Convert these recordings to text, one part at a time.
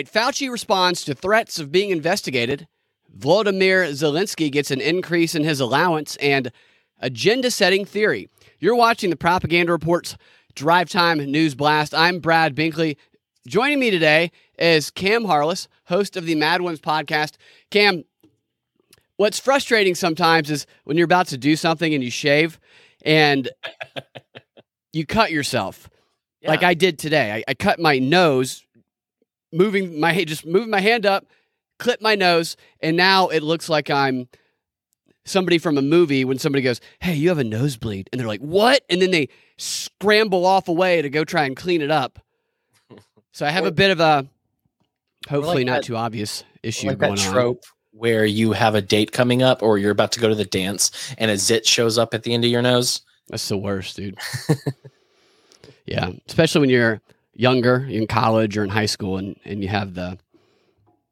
Right. Fauci responds to threats of being investigated. Volodymyr Zelensky gets an increase in his allowance and agenda setting theory. You're watching the Propaganda Reports Drive Time News Blast. I'm Brad Binkley. Joining me today is Cam Harless, host of the Mad Ones podcast. Cam, what's frustrating sometimes is when you're about to do something and you shave and you cut yourself. Yeah. Like I did today. I, I cut my nose, moving my just moving my hand up, clip my nose, and now it looks like I'm somebody from a movie when somebody goes, Hey, you have a nosebleed. And they're like, What? And then they scramble off away to go try and clean it up. So I have a bit of a hopefully like not that- too obvious issue like going that on. trope where you have a date coming up or you're about to go to the dance and a zit shows up at the end of your nose. That's the worst, dude. yeah, especially when you're younger, in college or in high school, and, and you have the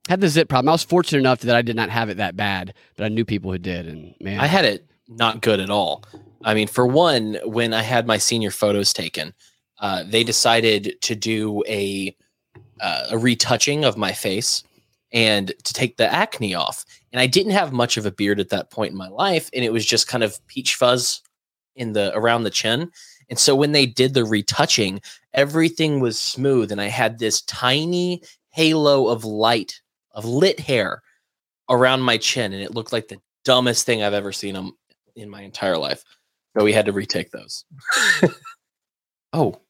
had the zit problem. I was fortunate enough that I did not have it that bad, but I knew people who did, and man, I had it not good at all. I mean, for one, when I had my senior photos taken, uh, they decided to do a uh, a retouching of my face and to take the acne off. And I didn't have much of a beard at that point in my life, and it was just kind of peach fuzz in the around the chin. And so when they did the retouching, everything was smooth, and I had this tiny halo of light of lit hair around my chin, and it looked like the dumbest thing I've ever seen in, in my entire life. So we had to retake those. oh,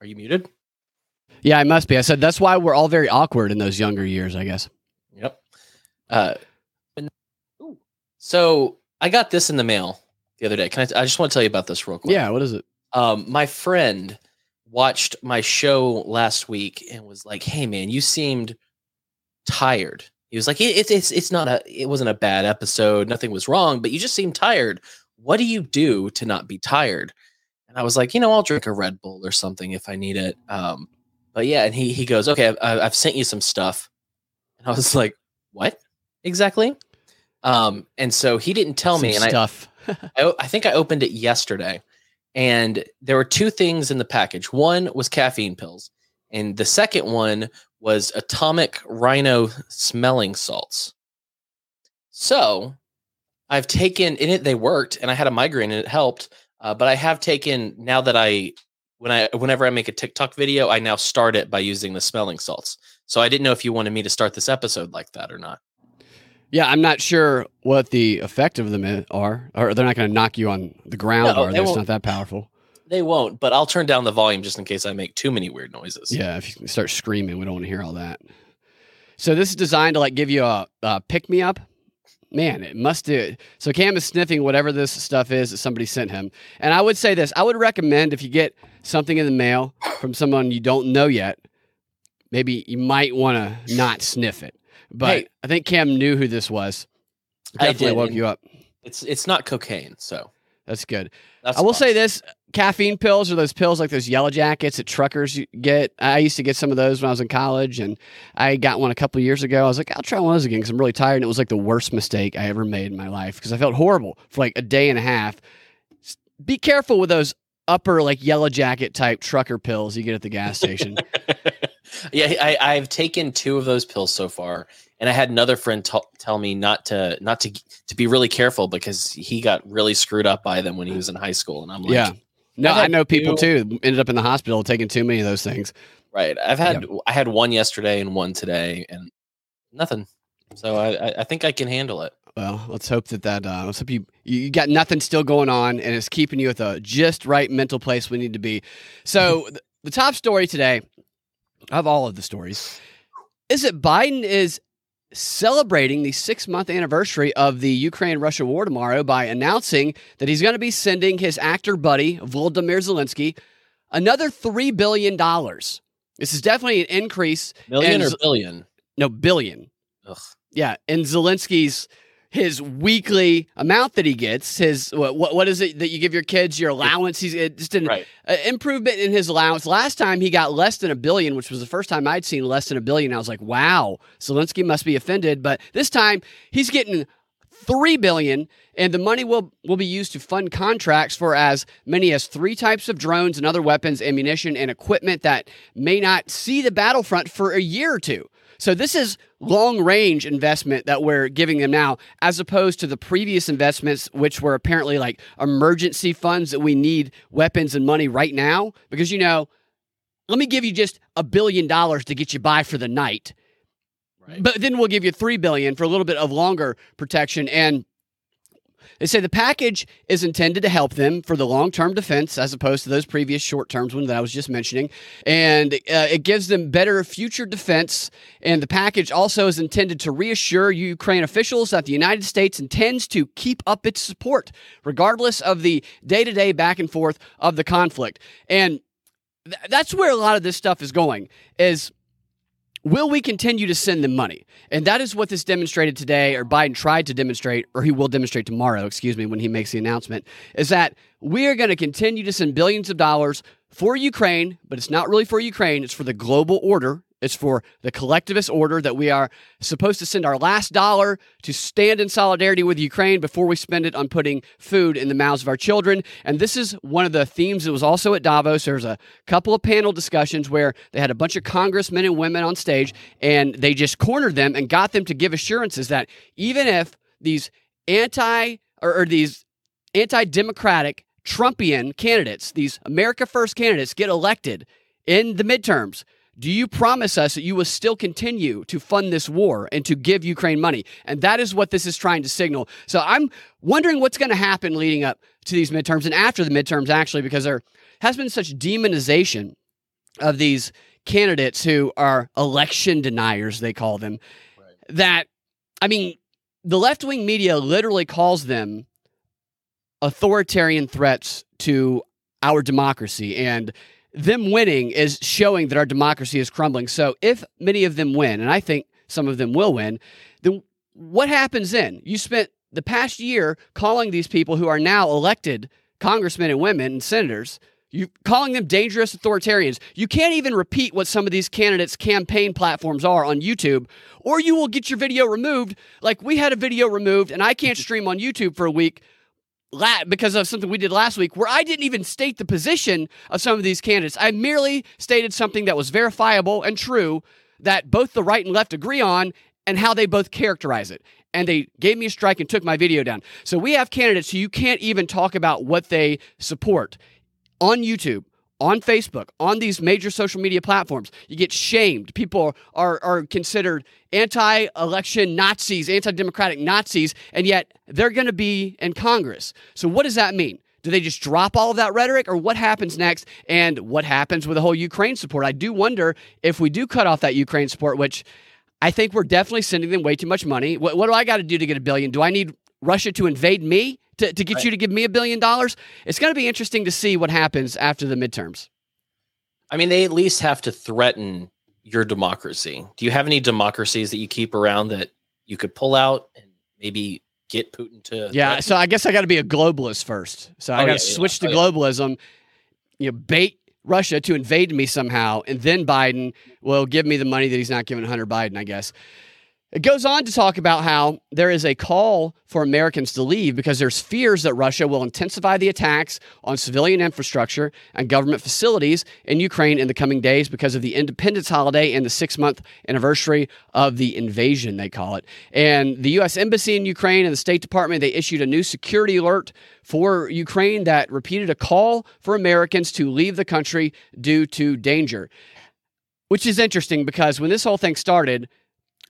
are you muted? yeah, I must be. I said that's why we're all very awkward in those younger years, I guess. Yep. Uh, so I got this in the mail the other day. Can I? I just want to tell you about this real quick. Yeah, what is it? Um, my friend watched my show last week and was like, "Hey, man, you seemed tired." He was like, "It- "It's it's it's not a it wasn't a bad episode. Nothing was wrong, but you just seemed tired. What do you do to not be tired?" And I was like, "You know, I'll drink a Red Bull or something if I need it." Um, but yeah, and he he goes, "Okay, I've, I've sent you some stuff," and I was like, "What exactly?" Um, and so he didn't tell me, Some and I stuff. I, o- I think I opened it yesterday, and there were two things in the package. One was caffeine pills, and the second one was atomic rhino smelling salts. So I've taken in it; they worked, and I had a migraine, and it helped. Uh, but I have taken now that I when I whenever I make a TikTok video, I now start it by using the smelling salts. So I didn't know if you wanted me to start this episode like that or not. Yeah, I'm not sure what the effect of them are, or they're not going to knock you on the ground, No, are they they? It's not that powerful. They won't, but I'll turn down the volume just in case I make too many weird noises. Yeah, if you start screaming, we don't want to hear all that. So this is designed to like give you a, a pick me up. Man, it must do. it. So Cam is sniffing whatever this stuff is that somebody sent him. And I would say this: I would recommend if you get something in the mail from someone you don't know yet, maybe you might want to not sniff it. But Hey. I think Cam knew who this was. I Definitely did, woke you up. It's it's not cocaine, so That's good. that's I will fine. say this: caffeine pills are those pills like those yellow jackets that truckers get. I used to get some of those when I was in college, and I got one a couple of years ago. I was like, I'll try one of those again because I'm really tired, and it was like the worst mistake I ever made in my life because I felt horrible for like a day and a half. Be careful with those upper like yellow jacket type trucker pills you get at the gas station. yeah, I, I've taken two of those pills so far, and I had another friend t- tell me not to not to to be really careful because he got really screwed up by them when he was in high school, and I'm like, yeah. No, I know people two- too ended up in the hospital taking too many of those things. right. I've had I had one yesterday and one today, and nothing. So I I, I think I can handle it. Well, let's hope that that uh, let's hope you you got nothing still going on, and it's keeping you at the just right mental place we need to be. So the top story today, of all of the stories, is that Biden is celebrating the six month anniversary of the Ukraine Russia war tomorrow by announcing that he's going to be sending his actor buddy Volodymyr Zelensky another three billion dollars. This is definitely an increase. Million And or billion? No billion. Ugh. Yeah, and Zelensky's his weekly amount that he gets, his what what, is it that you give your kids your allowance? He's it, just an Right. uh, improvement in his allowance. Last time he got less than a billion, which was the first time I'd seen less than a billion. I was like, wow, Zelensky must be offended. But this time he's getting three billion, and the money will will be used to fund contracts for as many as three types of drones and other weapons, ammunition, and equipment that may not see the battlefront for a year or two. So this is long range investment that we're giving them now, as opposed to the previous investments, which were apparently like emergency funds that we need weapons and money right now. Because you know, let me give you just a billion dollars to get you by for the night. Right. But then we'll give you three billion for a little bit of longer protection. And they say the package is intended to help them for the long term defense as opposed to those previous short terms ones that I was just mentioning. And uh, it gives them better future defense. And the package also is intended to reassure Ukraine officials that the United States intends to keep up its support, regardless of the day to day back and forth of the conflict. And th- that's where a lot of this stuff is going is Will we continue to send them money? And that is what this demonstrated today, or Biden tried to demonstrate, or he will demonstrate tomorrow, excuse me, when he makes the announcement, is that we are going to continue to send billions of dollars for Ukraine, but it's not really for Ukraine, it's for the global order it's for the collectivist order that we are supposed to send our last dollar to stand in solidarity with Ukraine before we spend it on putting food in the mouths of our children. And this is one of the themes that was also at Davos. There's a couple of panel discussions where they had a bunch of congressmen and women on stage and they just cornered them and got them to give assurances that even if these anti or, or these anti-democratic Trumpian candidates, these America First candidates get elected in the midterms, do you promise us that you will still continue to fund this war and to give Ukraine money? And that is what this is trying to signal. So I'm wondering what's going to happen leading up to these midterms and after the midterms, actually, because there has been such demonization of these candidates who are election deniers, they call them, right. that, I mean, the left wing media literally calls them authoritarian threats to our democracy. And them winning is showing that our democracy is crumbling. So if many of them win, and I think some of them will win, then what happens then? You spent the past year calling these people who are now elected congressmen and women and senators, you calling them dangerous authoritarians. You can't even repeat what some of these candidates' campaign platforms are on YouTube, or you will get your video removed. Like we had a video removed, and I can't stream on YouTube for a week la- because of something we did last week where I didn't even state the position of some of these candidates. I merely stated something that was verifiable and true that both the right and left agree on and how they both characterize it. And they gave me a strike and took my video down. So we have candidates who you can't even talk about what they support on YouTube on Facebook, on these major social media platforms. You get shamed. People are, are considered anti election Nazis, anti democratic Nazis, and yet they're going to be in Congress. So, what does that mean? Do they just drop all of that rhetoric, or what happens next? And what happens with the whole Ukraine support? I do wonder if we do cut off that Ukraine support, which I think we're definitely sending them way too much money. What, what do I got to do to get a billion? Do I need Russia to invade me? to, to get right. you to give me a billion dollars. It's going to be interesting to see what happens after the midterms. I mean, they at least have to threaten your democracy. Do you have any democracies that you keep around that you could pull out and maybe get Putin to? Yeah, threaten? so I guess I got to be a globalist first. So I oh, got to yeah, switch yeah. to oh, globalism. You know, bait Russia to invade me somehow, and then Biden will give me the money that he's not giving Hunter Biden. I guess. It goes on to talk about how there is a call for Americans to leave because there's fears that Russia will intensify the attacks on civilian infrastructure and government facilities in Ukraine in the coming days because of the independence holiday and the six month anniversary of the invasion, they call it. And the U.S. Embassy in Ukraine and the State Department, they issued a new security alert for Ukraine that repeated a call for Americans to leave the country due to danger. Which is interesting because when this whole thing started,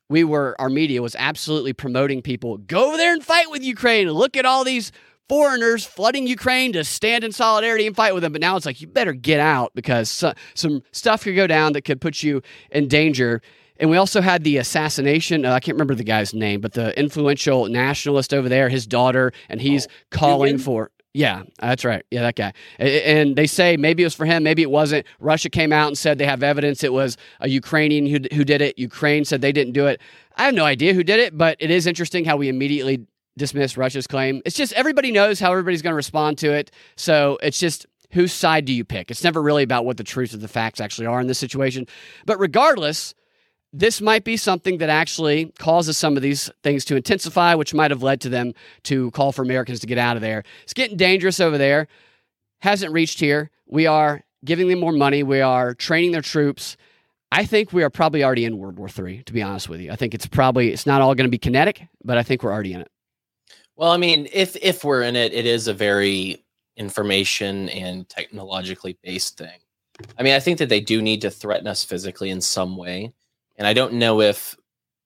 we were our media was absolutely promoting people go over there and fight with Ukraine. Look at all these foreigners flooding Ukraine to stand in solidarity and fight with them. But now it's like you better get out because some stuff could go down that could put you in danger. And we also had the assassination. Uh, I can't remember the guy's name, but the influential nationalist over there, his daughter, and he's oh, calling for. Yeah, that's right. Yeah, that guy. And they say maybe it was for him, maybe it wasn't. Russia came out and said they have evidence it was a Ukrainian who, who did it. Ukraine said they didn't do it. I have no idea who did it, but it is interesting how we immediately dismiss Russia's claim. It's just everybody knows how everybody's going to respond to it. So it's just whose side do you pick? It's never really about what the truth of the facts actually are in this situation. But regardless, this might be something that actually causes some of these things to intensify, which might have led to them to call for Americans to get out of there. It's getting dangerous over there. Hasn't reached here. We are giving them more money. We are training their troops. I think we are probably already in World War III, to be honest with you. I think it's probably it's not all going to be kinetic, but I think we're already in it. Well, I mean, if if we're in it, it is a very information and technologically based thing. I mean, I think that they do need to threaten us physically in some way. And I don't know if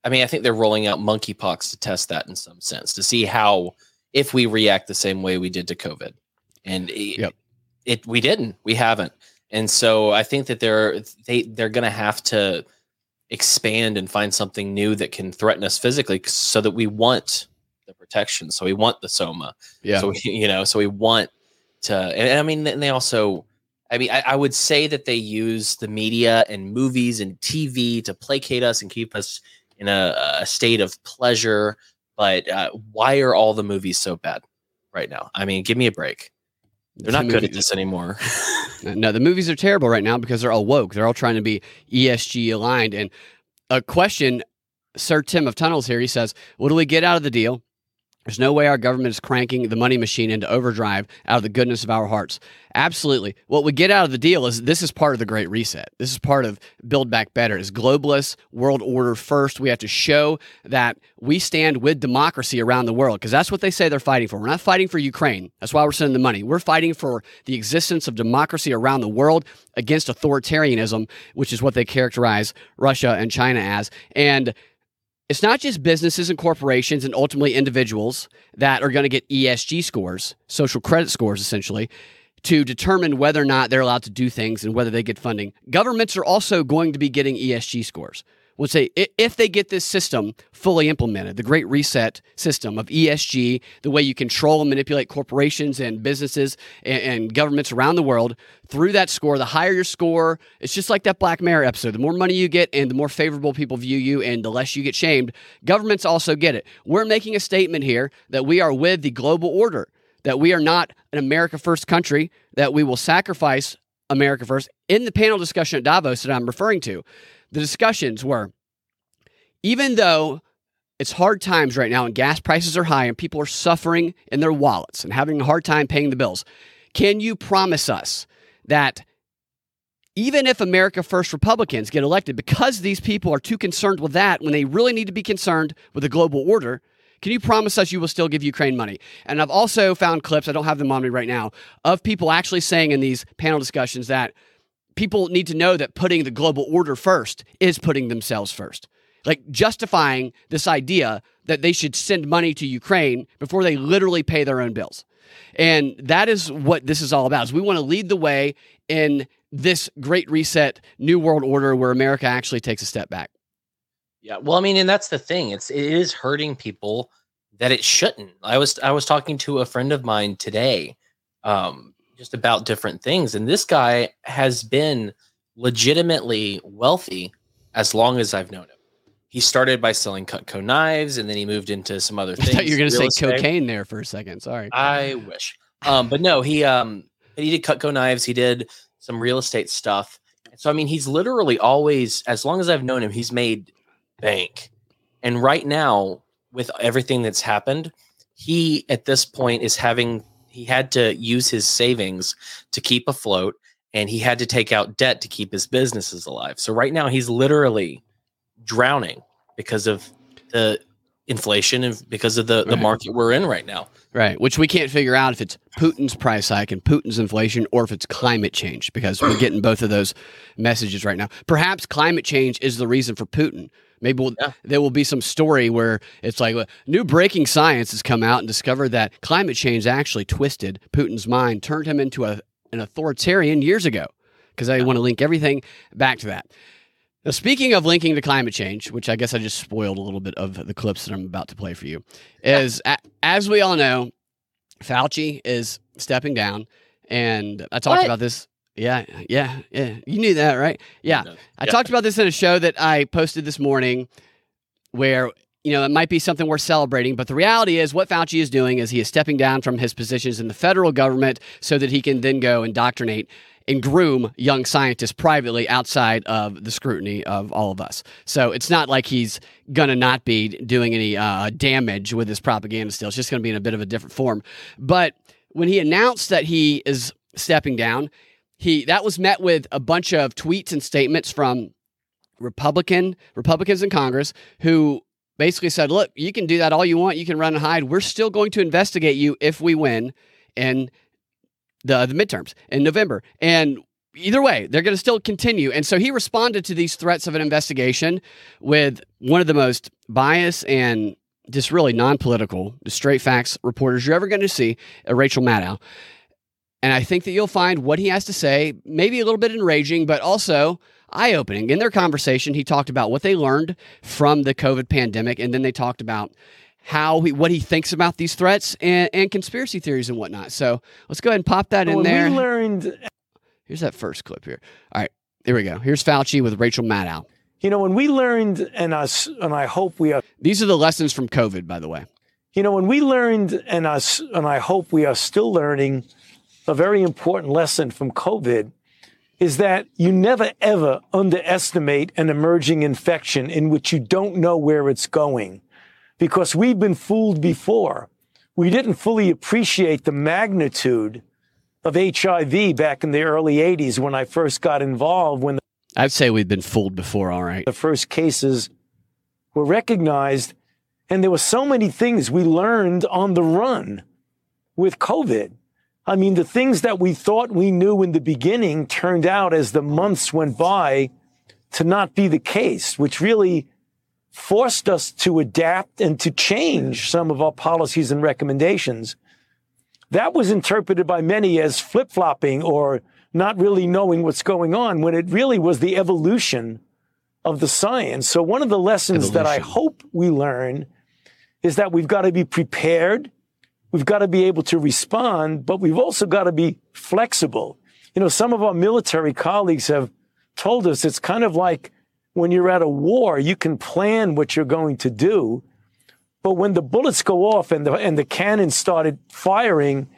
I mean, I think they're rolling out monkeypox to test that in some sense to see how if we react the same way we did to COVID. And yep. it, it we didn't. We haven't. And so I think that they're they they're going to have to expand and find something new that can threaten us physically so that we want the protection. So we want the soma. Yeah. So we, you know, so we want to and I mean and they also I mean I, I would say that they use the media and movies and TV to placate us and keep us in a, a state of pleasure. But uh, why are all the movies so bad right now? I mean, give me a break. They're not good at this anymore. no, the movies are terrible right now because they're all woke. They're all trying to be ESG aligned. And a question, Sir Tim of Tunnels here, he says, What do we get out of the deal? There's no way our government is cranking the money machine into overdrive out of the goodness of our hearts. Absolutely. What we get out of the deal is this is part of the Great Reset. This is part of Build Back Better. Is globalist world order first. We have to show that we stand with democracy around the world because that's what they say they're fighting for. We're not fighting for Ukraine. That's why we're sending the money. We're fighting for the existence of democracy around the world against authoritarianism, which is what they characterize Russia and China as. And it's not just businesses and corporations and ultimately individuals that are going to get ESG scores, social credit scores essentially, to determine whether or not they're allowed to do things and whether they get funding. Governments are also going to be getting ESG scores would say if they get this system fully implemented, the Great Reset system of ESG, the way you control and manipulate corporations and businesses and, and, governments around the world through that score, the higher your score, it's just like that Black Mirror episode. The more money you get and the more favorable people view you and the less you get shamed, governments also get it. We're making a statement here that we are with the global order, that we are not an America First country, that we will sacrifice America First. In the panel discussion at Davos that I'm referring to, the discussions were even though it's hard times right now and gas prices are high and people are suffering in their wallets and having a hard time paying the bills, can you promise us that even if America First Republicans get elected, because these people are too concerned with that when they really need to be concerned with the global order, can you promise us you will still give Ukraine money? And I've also found clips, I don't have them on me right now, of people actually saying in these panel discussions that people need to know that putting the global order first is putting themselves first. Like justifying this idea that they should send money to Ukraine before they literally pay their own bills. And that is what this is all about. Is we want to lead the way in this great reset new world order where America actually takes a step back. Yeah, well, I mean, and that's the thing. It's it is hurting people that it shouldn't. I was I was talking to a friend of mine today um just about different things. And this guy has been legitimately wealthy as long as I've known him. He started by selling Cutco knives, and then he moved into some other things. I thought you were going to say estate. cocaine there for a second. Sorry. I wish. Um, but no, he um he did Cutco knives. He did some real estate stuff. So I mean, he's literally always, as long as I've known him, he's made bank. And right now, with everything that's happened, he at this point is having he had to use his savings to keep afloat and he had to take out debt to keep his businesses alive. So right now he's literally drowning because of the inflation and because of the, the market we're in right now. Right. Which we can't figure out if it's Putin's price hike and Putin's inflation or if it's climate change because we're getting both of those messages right now. Perhaps climate change is the reason for Putin. Maybe we'll, yeah. there will be some story where it's like new breaking science has come out and discovered that climate change actually twisted Putin's mind, turned him into a, an authoritarian years ago. Because I yeah. want to link everything back to that. Now, speaking of linking to climate change, which I guess I just spoiled a little bit of the clips that I'm about to play for you, is a, as we all know, Fauci is stepping down. And I talked what? about this yeah, yeah, yeah. You knew that, right? Yeah. I talked about this in a show that I posted this morning where, you know, it might be something worth celebrating, but the reality is what Fauci is doing is he is stepping down from his positions in the federal government so that he can then go indoctrinate and groom young scientists privately outside of the scrutiny of all of us. So it's not like he's going to not be doing any uh, damage with his propaganda still. It's just going to be in a bit of a different form. But when he announced that he is stepping down, he that was met with a bunch of tweets and statements from Republican Republicans in Congress who basically said, "Look, you can do that all you want. You can run and hide. We're still going to investigate you if we win in the the midterms in November." And either way, they're going to still continue. And so he responded to these threats of an investigation with one of the most biased and just really non-political, straight facts reporters you're ever going to see, uh, Rachel Maddow. And I think that you'll find what he has to say maybe a little bit enraging, but also eye opening. In their conversation, he talked about what they learned from the COVID pandemic, and then they talked about how he, what he thinks about these threats and, and conspiracy theories and whatnot. So let's go ahead and pop that oh, in there. We learned. Here's that first clip here. All right, here we go. Here's Fauci with Rachel Maddow. You know, when we learned, and us, and I hope we are. These are the lessons from COVID, by the way. You know, when we learned, and us, and I hope we are still learning, a very important lesson from COVID is that you never ever underestimate an emerging infection in which you don't know where it's going. Because we've been fooled before. We didn't fully appreciate the magnitude of HIV back in the early 80s when I first got involved, when the, I'd say we've been fooled before, all right. the first cases were recognized. And there were so many things we learned on the run with COVID. I mean, the things that we thought we knew in the beginning turned out as the months went by to not be the case, which really forced us to adapt and to change some of our policies and recommendations. That was interpreted by many as flip flopping or not really knowing what's going on when it really was the evolution of the science. So, one of the lessons that I hope we learn is that we've got to be prepared. We've got to be able to respond, but we've also got to be flexible. You know, some of our military colleagues have told us it's kind of like when you're at a war, you can plan what you're going to do. But when the bullets go off and the, and the cannons started firing,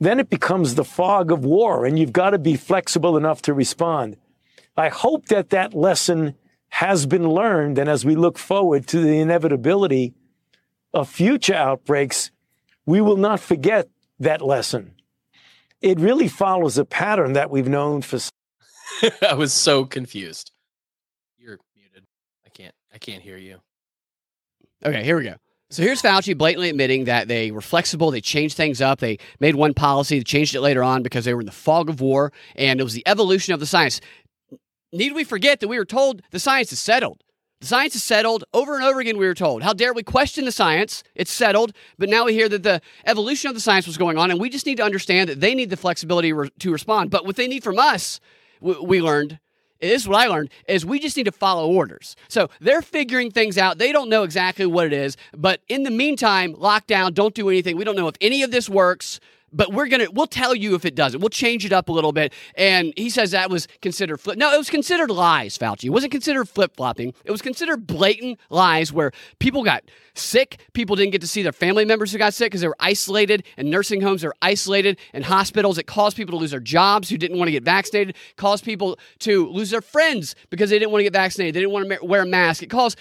then it becomes the fog of war, and you've got to be flexible enough to respond. I hope that that lesson has been learned, and as we look forward to the inevitability of future outbreaks, we will not forget that lesson. It really follows a pattern that we've known for I was so confused. You're muted. I can't. I can't hear you. Okay, here we go. So here's Fauci blatantly admitting that they were flexible, they changed things up, they made one policy, they changed it later on because they were in the fog of war, and it was the evolution of the science. Need we forget that we were told the science is settled? The science is settled over and over again. We were told, how dare we question the science? It's settled. But now we hear that the evolution of the science was going on, and we just need to understand that they need the flexibility re- to respond. But what they need from us, we, we learned, is what I learned, is we just need to follow orders. So they're figuring things out. They don't know exactly what it is. But in the meantime, lockdown, don't do anything. We don't know if any of this works. But we're gonna we'll tell you if it doesn't. We'll change it up a little bit. And he says that was considered flip. No, it was considered lies, Fauci. It wasn't considered flip flopping. It was considered blatant lies where people got sick. People didn't get to see their family members who got sick because they were isolated and nursing homes are isolated and hospitals. It caused people to lose their jobs who didn't want to get vaccinated. Caused people to lose their friends because they didn't want to get vaccinated. They didn't want to wear a mask. It caused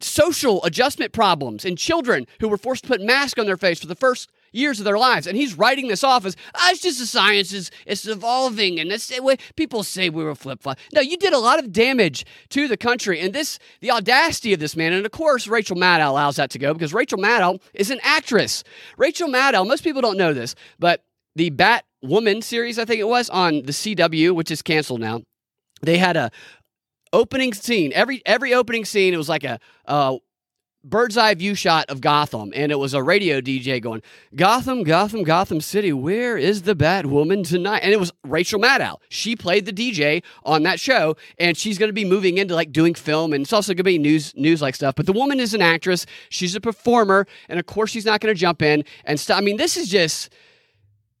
social adjustment problems in children who were forced to put masks on their face for the first years of their lives. And he's writing this off as, ah, it's just the science is it's evolving. And that's the way people say we were flip flop. No, you did a lot of damage to the country. And this, the audacity of this man, and of course, Rachel Maddow allows that to go because Rachel Maddow is an actress. Rachel Maddow, most people don't know this, but the Bat Woman series, I think it was, on the CW, which is canceled now, they had a opening scene. Every every opening scene, it was like a, a bird's eye view shot of Gotham, and it was a radio DJ going, "Gotham, Gotham, Gotham City, where is the Batwoman tonight?" And it was Rachel Maddow. She played the DJ on that show, and she's going to be moving into like doing film, and it's also going to be news news like stuff. But the woman is an actress. She's a performer, and of course, she's not going to jump in and stop. I mean, this is just.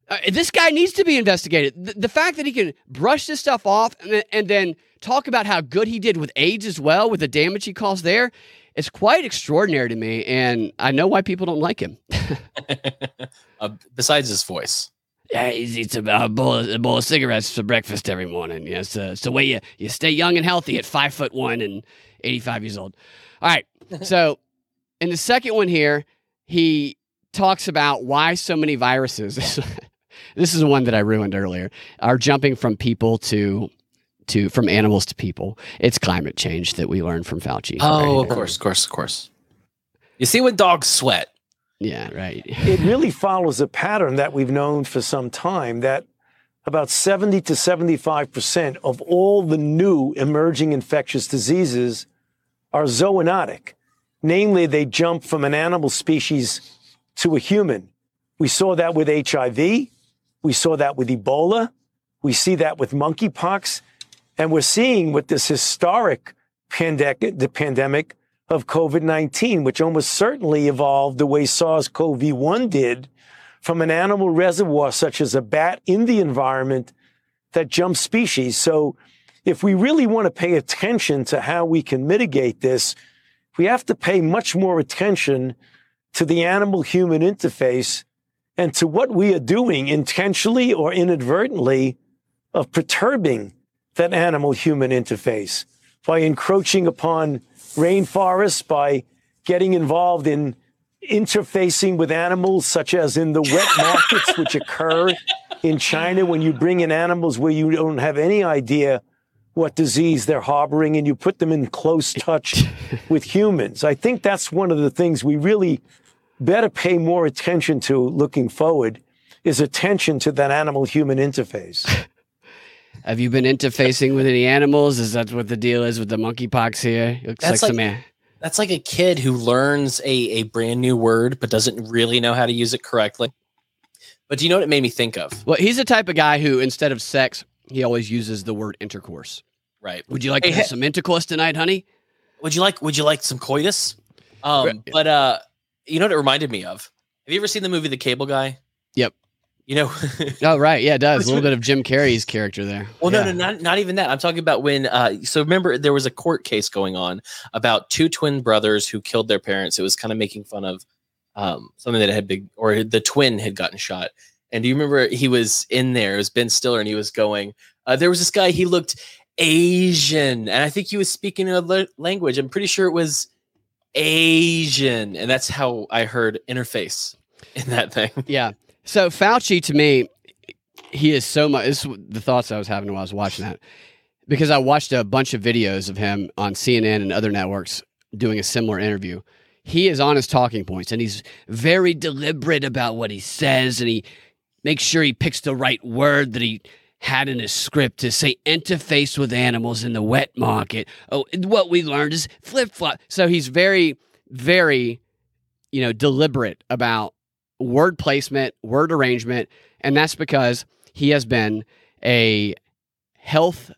Uh, this guy needs to be investigated. The, the fact that he can brush this stuff off and, and then talk about how good he did with AIDS as well, with the damage he caused there, is quite extraordinary to me. And I know why people don't like him. uh, besides his voice, yeah, he eats a, a, bowl, of, a bowl of cigarettes for breakfast every morning. Yeah, it's, it's the way you, you stay young and healthy at five foot one and 85 years old. All right. So in the second one here, he talks about why so many viruses. this is the one that I ruined earlier. Are jumping from people to to from animals to people. It's climate change that we learned from Fauci. Oh, right? of course, of course, of course. You see when dogs sweat. Yeah, right. it really follows a pattern that we've known for some time that about 70 to 75% of all the new emerging infectious diseases are zoonotic. Namely, they jump from an animal species to a human. We saw that with HIV. We saw that with Ebola. We see that with monkeypox. And we're seeing with this historic pandemic, the pandemic of COVID 19, which almost certainly evolved the way SARS CoV 1 did from an animal reservoir such as a bat in the environment that jumps species. So if we really want to pay attention to how we can mitigate this, we have to pay much more attention to the animal human interface and to what we are doing intentionally or inadvertently of perturbing that animal human interface by encroaching upon rainforests, by getting involved in interfacing with animals, such as in the wet markets which occur in China when you bring in animals where you don't have any idea what disease they're harboring and you put them in close touch with humans. I think that's one of the things we really better pay more attention to looking forward is attention to that animal human interface. Have you been interfacing with any animals? Is that what the deal is with the monkeypox here? It looks that's like, like some That's like a kid who learns a, a brand new word but doesn't really know how to use it correctly. But do you know what it made me think of? Well, he's the type of guy who instead of sex, he always uses the word intercourse. Right. Would you like hey, some intercourse tonight, honey? Would you like would you like some coitus? Um, but uh you know what it reminded me of? Have you ever seen the movie The Cable Guy? Yep. You know. oh right, yeah, it does. A little bit of Jim Carrey's character there. Well, yeah. no, no, not not even that. I'm talking about when. Uh, so remember, there was a court case going on about two twin brothers who killed their parents. It was kind of making fun of um, something that had big, or the twin had gotten shot. And do you remember he was in there? It was Ben Stiller, and he was going. Uh, there was this guy. He looked Asian, and I think he was speaking a language. I'm pretty sure it was Asian, and that's how I heard interface in that thing. Yeah. So Fauci, to me, he is so much. This is the thoughts I was having while I was watching that, because I watched a bunch of videos of him on CNN and other networks doing a similar interview. He is on his talking points, and he's very deliberate about what he says, and he makes sure he picks the right word that he had in his script to say interface with animals in the wet market. Oh, what we learned is flip flop. So he's very, very, you know, deliberate about word placement, word arrangement, and that's because he has been a health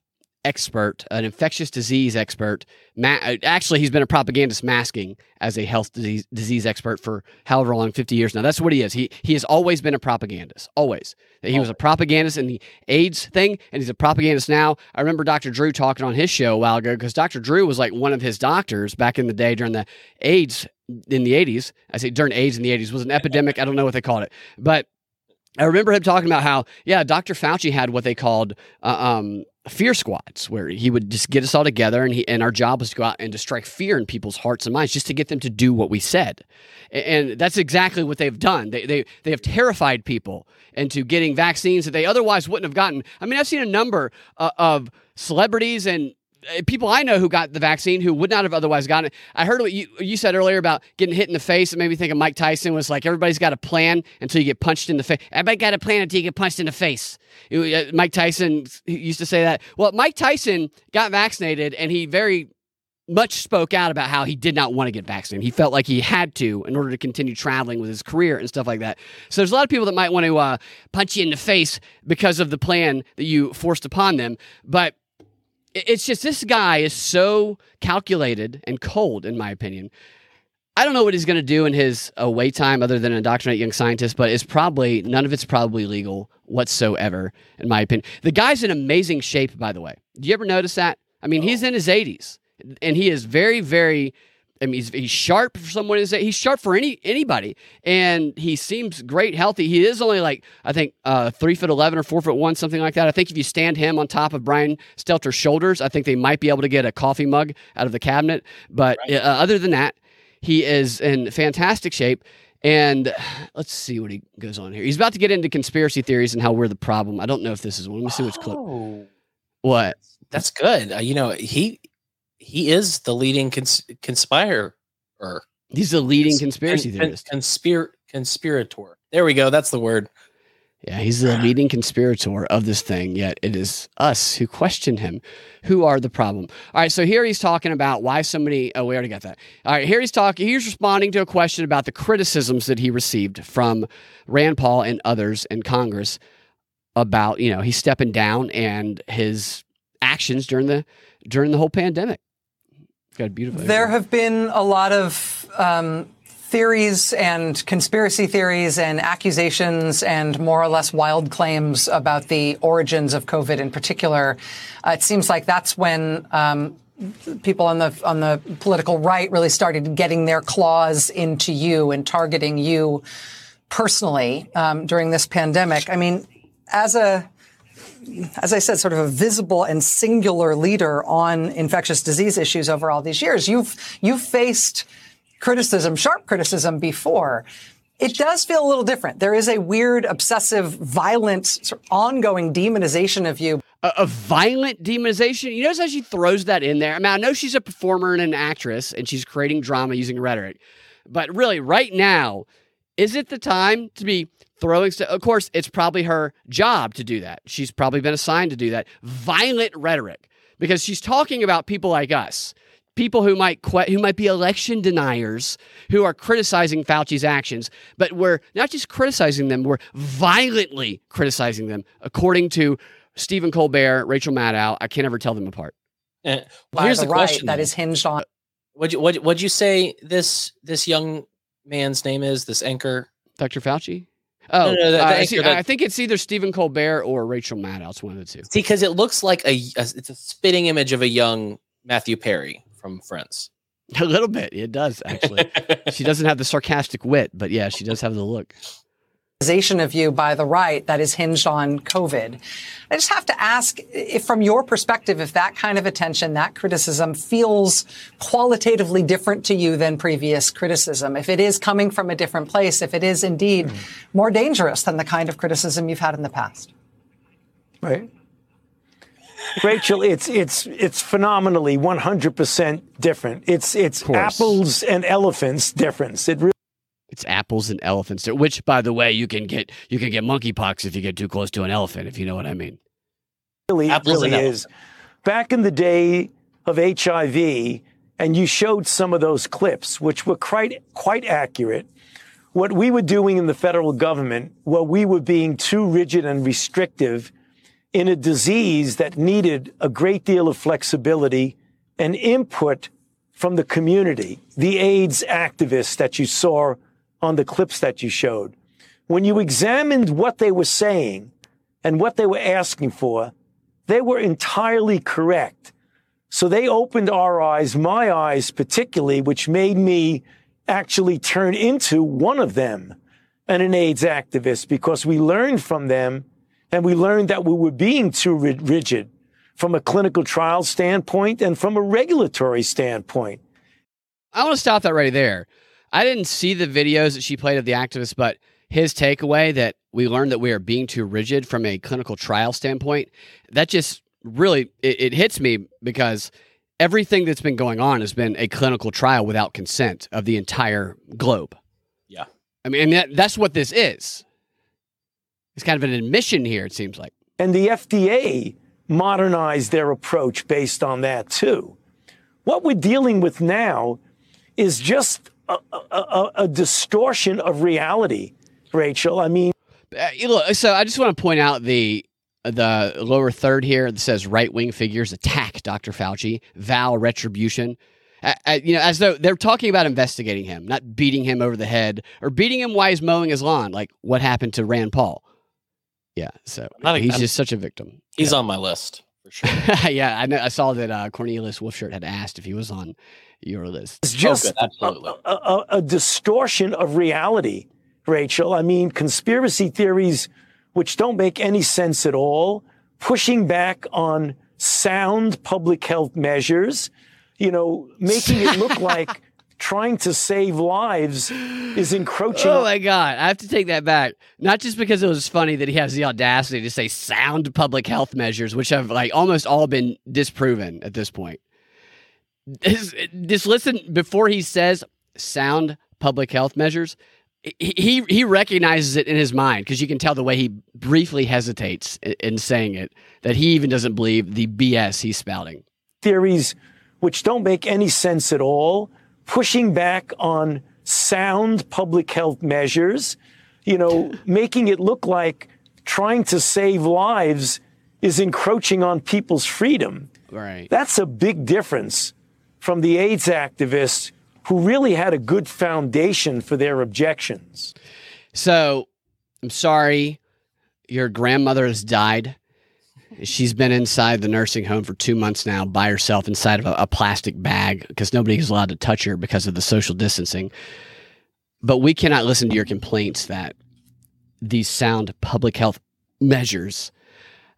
expert, an infectious disease expert. Ma- actually, he's been a propagandist masking as a health disease, disease expert for however long, 50 years now. That's what he is. He, he has always been a propagandist, always. He was a propagandist in the AIDS thing, and he's a propagandist now. I remember Dr. Drew talking on his show a while ago because Dr. Drew was like one of his doctors back in the day during the AIDS in the 80s. I say during AIDS in the 80s was an epidemic. I don't know what they called it, but I remember him talking about how, yeah, Dr. Fauci had what they called uh, um, fear squads, where he would just get us all together, and he and our job was to go out and to strike fear in people's hearts and minds, just to get them to do what we said. And, that's exactly what they've done. They they they have terrified people into getting vaccines that they otherwise wouldn't have gotten. I mean, I've seen a number uh, of celebrities and people I know who got the vaccine who would not have otherwise gotten it. I heard what you you said earlier about getting hit in the face. It made me think of Mike Tyson was like everybody's got a plan until you get punched in the face. Everybody got a plan until you get punched in the face. Uh, Mike Tyson used to say that. Well, Mike Tyson got vaccinated and he very much spoke out about how he did not want to get vaccinated. He felt like he had to in order to continue traveling with his career and stuff like that. So there's a lot of people that might want to uh, punch you in the face because of the plan that you forced upon them. But it's just this guy is so calculated and cold, in my opinion. I don't know what he's going to do in his away time other than indoctrinate young scientists, but it's probably none of it's probably legal whatsoever, in my opinion. The guy's in amazing shape, by the way. Do you ever notice that? I mean, he's oh. in his 80s and he is very, very I mean, he's, he's sharp for someone to say he's sharp for any anybody, and he seems great, healthy. He is only like I think uh, three foot eleven or four foot one, something like that. I think if you stand him on top of Brian Stelter's shoulders, I think they might be able to get a coffee mug out of the cabinet. But right. uh, other than that, he is in fantastic shape. And let's see what he goes on here. He's about to get into conspiracy theories and how we're the problem. I don't know if this is one. Let me see which clip. Oh. What? That's good. Uh, you know, he he is the leading cons- conspirator. Er, he's the leading conspiracy con- theorist. Conspir- conspirator. There we go. That's the word. Yeah, he's the leading conspirator of this thing, yet it is us who question him who are the problem. All right, so here he's talking about why somebody, oh, we already got that. All right, here he's talking, he's responding to a question about the criticisms that he received from Rand Paul and others in Congress about, you know, he's stepping down and his actions during the during the whole pandemic. Got beautiful. There have been a lot of um, theories and conspiracy theories and accusations and more or less wild claims about the origins of COVID in particular. Uh, it seems like that's when um, people on the on the political right really started getting their claws into you and targeting you personally um, during this pandemic. I mean, as a as I said, sort of a visible and singular leader on infectious disease issues over all these years. You've, you've faced criticism, sharp criticism before. It does feel a little different. There is a weird, obsessive, violent, sort of ongoing demonization of you. A, a, violent demonization? You notice how she throws that in there? I mean, I know she's a performer and an actress and she's creating drama using rhetoric. But really, right now, is it the time to be throwing st- of course it's probably her job to do that. She's probably been assigned to do that. Violent rhetoric because she's talking about people like us people who might que- who might be election deniers who are criticizing Fauci's actions but we're not just criticizing them we're violently criticizing them according to Stephen Colbert Rachel Maddow. I can't ever tell them apart. Uh, well, here's the, the question that is hinged on what you what would you say this this young man's name is this anchor? Dr. Fauci Oh, no, no, uh, I, see, I, think it's either Stephen Colbert or Rachel Maddow. It's one of the two. See, because it looks like a, a, it's a spitting image of a young Matthew Perry from Friends. A little bit, it does actually. she doesn't have the sarcastic wit, but yeah, she does have the look of you by the right that is hinged on COVID. I just have to ask if from your perspective, if that kind of attention, that criticism feels qualitatively different to you than previous criticism, if it is coming from a different place, if it is indeed mm. more dangerous than the kind of criticism you've had in the past. Right. Rachel, it's it's it's phenomenally 100% different. It's it's apples and elephants difference. It really it's apples and elephants, which, by the way, you can get you can get monkeypox if you get too close to an elephant, if you know what I mean. Really, apples really is. Back in the day of HIV, and you showed some of those clips, which were quite quite accurate. What we were doing in the federal government, well, we were being too rigid and restrictive in a disease that needed a great deal of flexibility and input from the community, the AIDS activists that you saw on the clips that you showed. When you examined what they were saying and what they were asking for, they were entirely correct. So they opened our eyes, my eyes particularly, which made me actually turn into one of them and an AIDS activist because we learned from them and we learned that we were being too rigid from a clinical trial standpoint and from a regulatory standpoint. I want to stop that right there. I didn't see the videos that she played of the activists, but his takeaway that we learned that we are being too rigid from a clinical trial standpoint, that just really it, it hits me because everything that's been going on has been a clinical trial without consent of the entire globe. Yeah. I mean, that, that's what this is. It's kind of an admission here, it seems like. And the FDA modernized their approach based on that, too. What we're dealing with now is just a, a, a distortion of reality, Rachel. I mean, uh, look, so I just want to point out the the lower third here that says right wing figures attack Dr. Fauci, vow retribution. Uh, uh, you know, as though they're talking about investigating him, not beating him over the head or beating him while he's mowing his lawn, like what happened to Rand Paul. Yeah, so he's I'm, just such a victim. He's yeah. on my list for sure. yeah, I know. I saw that uh, Cornelius Wolfshirt had asked if he was on your list. It's oh, just good, absolutely. a, a, a distortion of reality, Rachel. I mean, conspiracy theories which don't make any sense at all, pushing back on sound public health measures, you know, making it look like trying to save lives is encroaching. Oh my god, I have to take that back. Not just because it was funny that he has the audacity to say sound public health measures, which have like almost all been disproven at this point. Just, listen before he says sound public health measures. He he, recognizes it in his mind because you can tell the way he briefly hesitates in saying it that he even doesn't believe the BS he's spouting. theories which don't make any sense at all, pushing back on sound public health measures, you know, making it look like trying to save lives is encroaching on people's freedom. Right. That's a big difference from the AIDS activists who really had a good foundation for their objections. So, I'm sorry, your grandmother has died. She's been inside the nursing home for two months now by herself inside of a, a plastic bag because nobody is allowed to touch her because of the social distancing. But we cannot listen to your complaints that these sound public health measures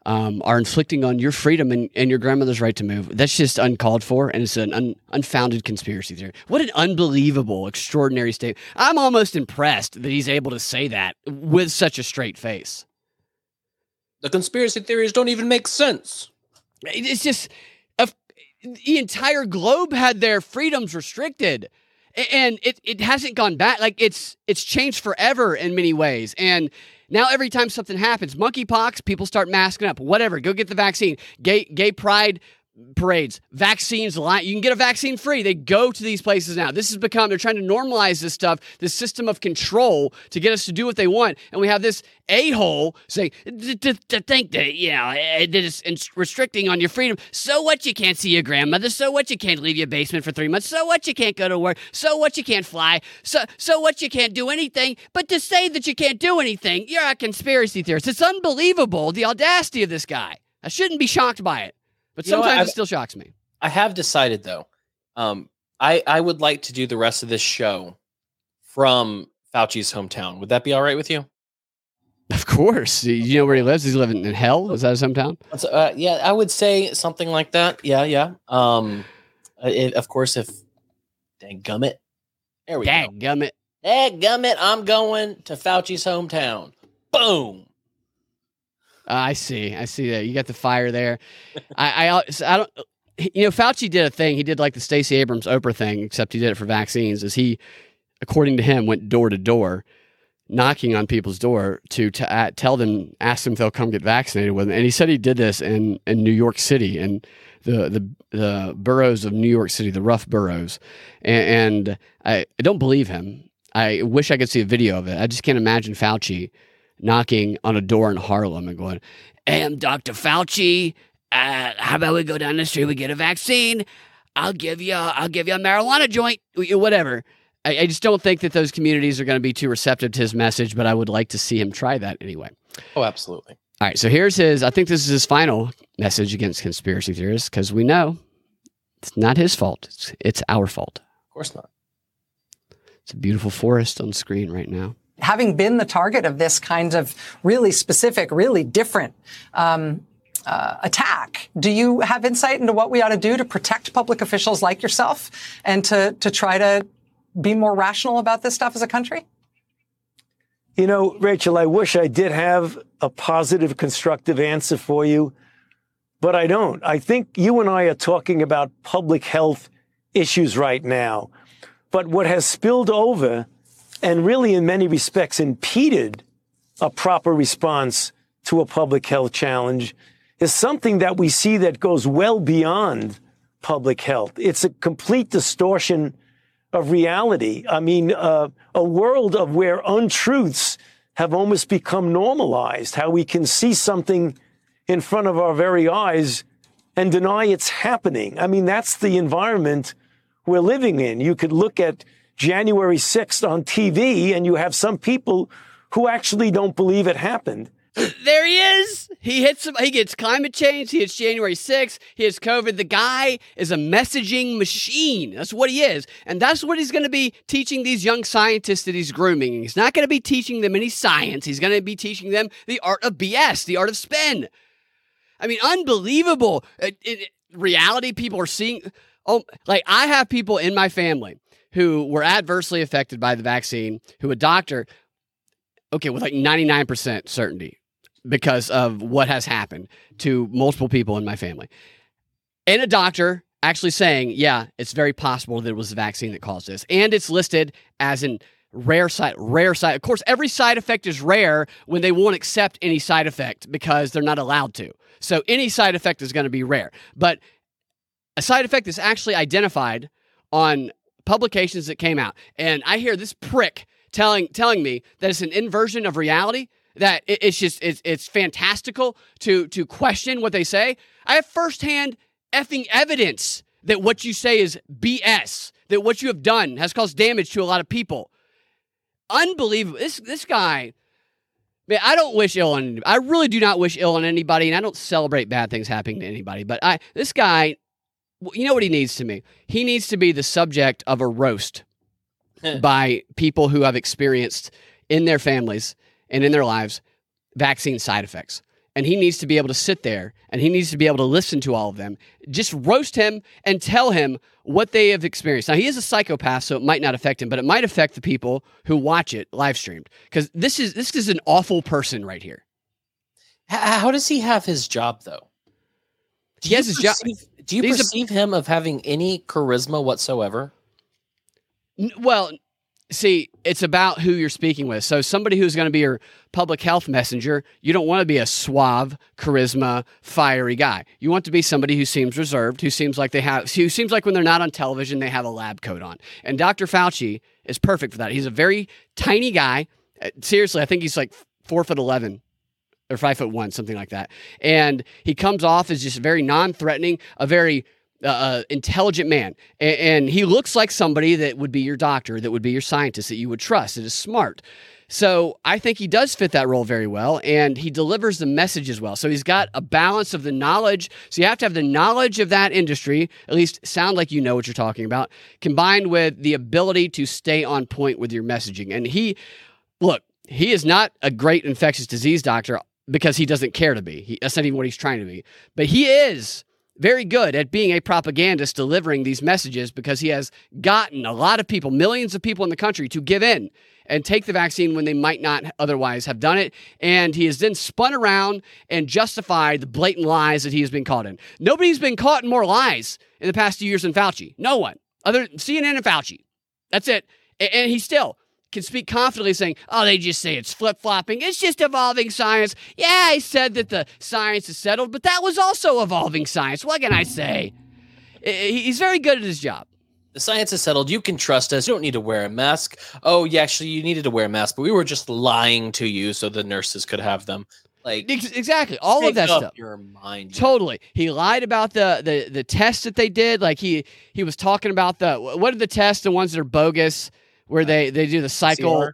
um, are inflicting on your freedom and, and your grandmother's right to move. That's just uncalled for, and it's an un, unfounded conspiracy theory. What an unbelievable, extraordinary statement. I'm almost impressed that he's able to say that with such a straight face. The conspiracy theories don't even make sense. It's just a, the entire globe had their freedoms restricted, and it, it hasn't gone back. Like it's it's changed forever in many ways, and. Now every time something happens, monkeypox, people start masking up. Whatever, go get the vaccine. Gay gay pride parades, vaccines. You can get a vaccine free. They go to these places now. This has become. They're trying to normalize this stuff, this system of control to get us to do what they want. And we have this a hole saying to, think that you know it's it's restricting on your freedom. So what? You can't see your grandmother. So what? You can't leave your basement for three months. So what? You can't go to work. So what? You can't fly. So so what? You can't do anything. But to say that you can't do anything, you're a conspiracy theorist. It's unbelievable the audacity of this guy. I shouldn't be shocked by it, but You sometimes it still shocks me. I have decided though, um, I I would like to do the rest of this show from Fauci's hometown. Would that be all right with you? Of course. You know where he lives? He's living in hell. Is that his hometown? Uh, yeah, I would say something like that. Yeah, yeah. Um, uh, it, of course, if dang gummit, there we go. Dadgummit. Dang gummit, I'm going to Fauci's hometown. Boom. Uh, I see. I see that. You got the fire there. I, I, I don't, you know, Fauci did a thing. He did like the Stacey Abrams Oprah thing, except he did it for vaccines. Is he, according to him, went door to door, knocking on people's door to, to uh, tell them, ask them if they'll come get vaccinated with him. And he said he did this in, in New York City and the, the, the boroughs of New York City, the rough boroughs. And, and I, I don't believe him. I wish I could see a video of it. I just can't imagine Fauci knocking on a door in Harlem and going, Hey, I'm Dr. Fauci. Uh, how about we go down the street, we get a vaccine? I'll give you, I'll give you a marijuana joint, whatever. I, I just don't think that those communities are going to be too receptive to his message, but I would like to see him try that anyway. Oh, absolutely. All right, so here's his. I think this is his final message against conspiracy theorists because we know it's not his fault; it's, it's our fault. Of course not. It's a beautiful forest on screen right now. Having been the target of this kind of really specific, really different um, uh, attack, do you have insight into what we ought to do to protect public officials like yourself and to to try to be more rational about this stuff as a country? You know, Rachel, I wish I did have a positive, constructive answer for you, but I don't. I think you and I are talking about public health issues right now. But what has spilled over and really, in many respects, impeded a proper response to a public health challenge is something that we see that goes well beyond public health. It's a complete distortion of reality. I mean, uh, a world of where untruths have almost become normalized, how we can see something in front of our very eyes and deny it's happening. I mean, that's the environment we're living in. You could look at January 6th on TV and you have some people who actually don't believe it happened. there he is. He hits. He gets climate change. He hits January 6th. He hits COVID. The guy is a messaging machine. That's what he is, and that's what he's going to be teaching these young scientists that he's grooming. He's not going to be teaching them any science. He's going to be teaching them the art of BS, the art of spin. I mean, unbelievable. It, it, reality people are seeing. Oh, like I have people in my family who were adversely affected by the vaccine, who a doctor, okay, with like 99% certainty because of what has happened to multiple people in my family. And a doctor actually saying, yeah, it's very possible that it was the vaccine that caused this. And it's listed as an rare side rare side of course every side effect is rare when they won't accept any side effect because they're not allowed to so any side effect is going to be rare but a side effect is actually identified on publications that came out and i hear this prick telling telling me that it's an inversion of reality that it's just it's, it's fantastical to to question what they say i have firsthand effing evidence that what you say is bs that what you have done has caused damage to a lot of people unbelievable. This this guy, man, I don't wish ill on. I really do not wish ill on anybody, and I don't celebrate bad things happening to anybody. But I, this guy, you know what he needs to me? He needs to be the subject of a roast by people who have experienced in their families and in their lives vaccine side effects and he needs to be able to sit there and he needs to be able to listen to all of them. Just roast him and tell him what they have experienced. Now he is a psychopath, so it might not affect him, but it might affect the people who watch it live streamed because this is this is an awful person right here. How does he have his job though? Do he has his job. Do you perceive a, him of having any charisma whatsoever? Well, see, it's about who you're speaking with. So somebody who's going to be your public health messenger, you don't want to be a suave, charisma, fiery guy. You want to be somebody who seems reserved, who seems like they have, who seems like when they're not on television, they have a lab coat on. And Dr. Fauci is perfect for that. He's a very tiny guy. Uh, seriously, I think he's like four foot eleven or five foot one, something like that. And he comes off as just very non-threatening, a very uh, uh, intelligent man, and, and, he looks like somebody that would be your doctor, that would be your scientist, that you would trust, that is smart. So I think he does fit that role very well, and he delivers the message as well. So he's got a balance of the knowledge. So you have to have the knowledge of that industry, at least sound like you know what you're talking about, combined with the ability to stay on point with your messaging. And he, look, he is not a great infectious disease doctor because he doesn't care to be. He, that's not even what he's trying to be. But he is very good at being a propagandist delivering these messages because he has gotten a lot of people, millions of people in the country, to give in and take the vaccine when they might not otherwise have done it. And he has then spun around and justified the blatant lies that he has been caught in. Nobody's been caught in more lies in the past few years than Fauci. No one, other than CNN and Fauci. That's it. And he still can speak confidently saying, oh, they just say it's flip flopping. It's just evolving science. Yeah, I said that the science is settled, but that was also evolving science. What can I say? He's very good at his job. The science is settled. You can trust us. You don't need to wear a mask. Oh, yeah, actually, you needed to wear a mask, but we were just lying to you so the nurses could have them. Like exactly, all of that stuff. Your mind, totally. He lied about the the the tests that they did. Like he he was talking about the what are the tests? The ones that are bogus where they they do the cycle. PCR?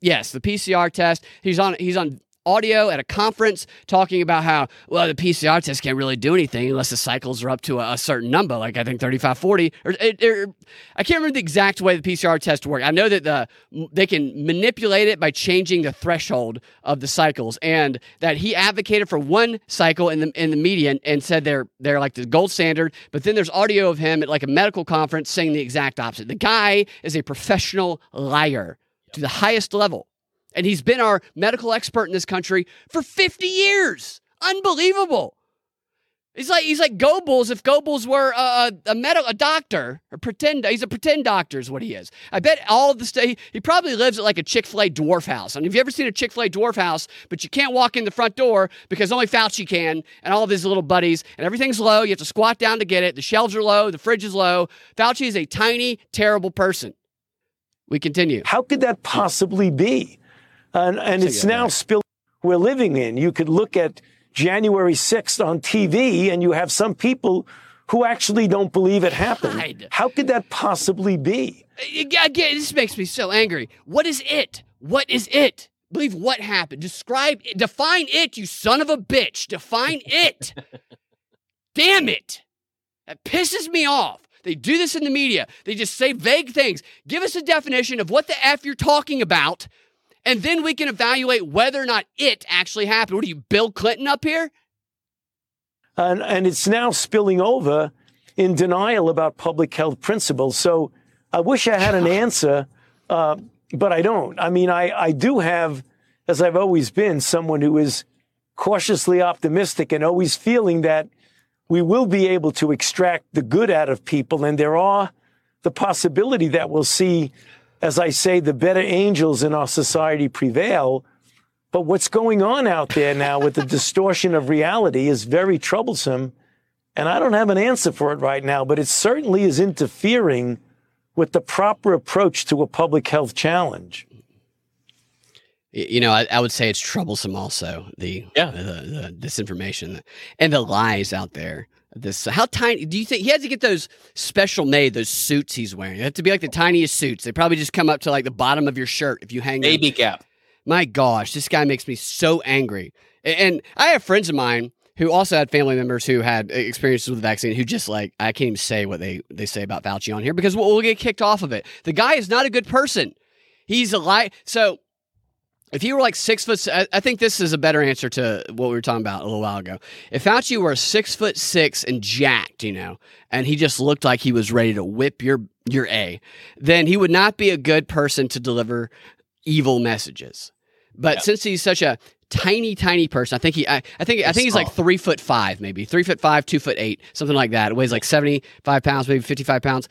Yes, the PCR test. He's on he's on audio at a conference talking about how well the PCR test can't really do anything unless the cycles are up to a, a certain number, like I think 3540 or, or, I can't remember the exact way the PCR test works. I know that the they can manipulate it by changing the threshold of the cycles, and that he advocated for one cycle in the in the media and, and said they're they're like the gold standard. But then there's audio of him at like a medical conference saying the exact opposite. The guy is a professional liar to the highest level. And he's been our medical expert in this country for 50 years. Unbelievable. He's like he's like Goebbels if Goebbels were a, a, a medical a doctor or pretend he's a pretend doctor is what he is. I bet all the state he probably lives at like a Chick Fil A dwarf house. And have you ever seen a Chick Fil A dwarf house? But you can't walk in the front door because only Fauci can and all of his little buddies and everything's low. You have to squat down to get it. The shelves are low. The fridge is low. Fauci is a tiny terrible person. We continue. How could that possibly be? And, and it's now spilled we're living in. You could look at January 6th on TV and you have some people who actually don't believe it happened. God. How could that possibly be? Uh, again, this makes me so angry. What is it? What is it? believe what happened. Describe, define it, you son of a bitch. Define it. Damn it. That pisses me off. They do this in the media. They just say vague things. Give us a definition of what the F you're talking about, and then we can evaluate whether or not it actually happened. What are you, Bill Clinton up here? And, and it's now spilling over in denial about public health principles. So I wish I had an answer, uh, but I don't. I mean, I, I do have, as I've always been, someone who is cautiously optimistic and always feeling that we will be able to extract the good out of people. And there are the possibility that we'll see, as I say, the better angels in our society prevail. But what's going on out there now with the distortion of reality is very troublesome. And I don't have an answer for it right now, but it certainly is interfering with the proper approach to a public health challenge. You know, I, I would say it's troublesome also the yeah the, the disinformation and the lies out there. This how tiny do you think he had to get those special made those suits he's wearing? They have to be like the tiniest suits. They probably just come up to like the bottom of your shirt if you hang them. baby gap. My gosh, this guy makes me so angry. And I have friends of mine who also had family members who had uh, experiences with the vaccine who just like I can't even say what they they say about Fauci on here because we'll, we'll get kicked off of it. The guy is not a good person. He's a lie. So if you were like six foot, I think this is a better answer to what we were talking about a little while ago. If Fauci were six foot six and jacked, you know, and he just looked like he was ready to whip your your a, then he would not be a good person to deliver evil messages. But yeah. since he's such a tiny, tiny person, I think he, I, I think, I think he's like three foot five, maybe three foot five, two foot eight, something like that. It weighs like seventy five pounds, maybe fifty five pounds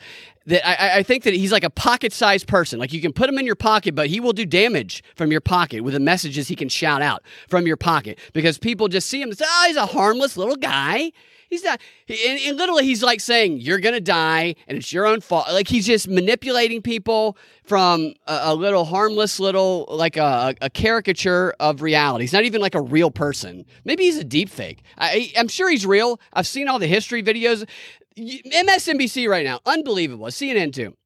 that I, I, think that he's like a pocket-sized person. Like you can put him in your pocket, but he will do damage from your pocket with the messages he can shout out from your pocket because people just see him and say, "Oh, he's a harmless little guy." He's not. And, and literally, he's like saying, "You're gonna die, and it's your own fault." Like he's just manipulating people from a, a little harmless, little like a, a, caricature of reality. He's not even like a real person. Maybe he's a deep fake. I, I'm sure he's real. I've seen all the history videos. MSNBC right now, unbelievable. CNN too.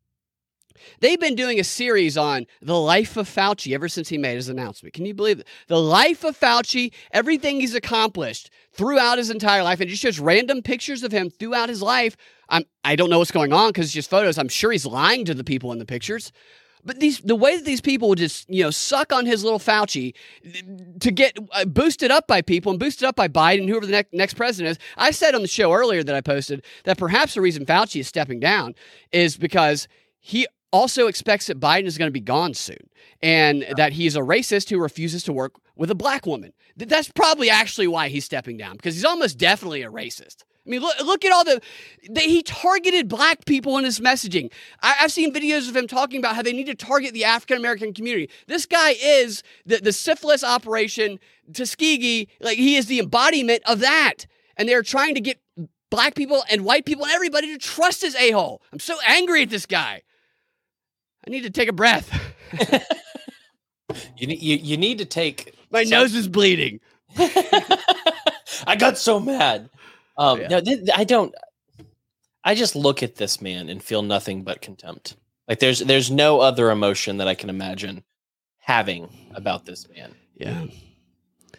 They've been doing a series on the life of Fauci ever since he made his announcement. Can you believe it? The life of Fauci, everything he's accomplished throughout his entire life, and just shows random pictures of him throughout his life. I'm, I don't know what's going on because it's just photos. I'm sure he's lying to the people in the pictures. But these the way that these people would just you know suck on his little Fauci to get uh, boosted up by people and boosted up by Biden, whoever the next next president is. I said on the show earlier that I posted that perhaps the reason Fauci is stepping down is because he also expects that Biden is going to be gone soon and that he's a racist who refuses to work with a black woman. That's probably actually why he's stepping down because he's almost definitely a racist. I mean, look, look at all the, the, he targeted black people in his messaging. I, have seen videos of him talking about how they need to target the African American community. This guy is the, the syphilis operation Tuskegee. Like he is the embodiment of that. And they're trying to get black people and white people and everybody to trust his a hole. I'm so angry at this guy. I need to take a breath. you, you, you need to take. My some... nose is bleeding. I got so mad. Um, yeah. No, th- I don't. I just look at this man and feel nothing but contempt. Like there's there's no other emotion that I can imagine having about this man. Yeah.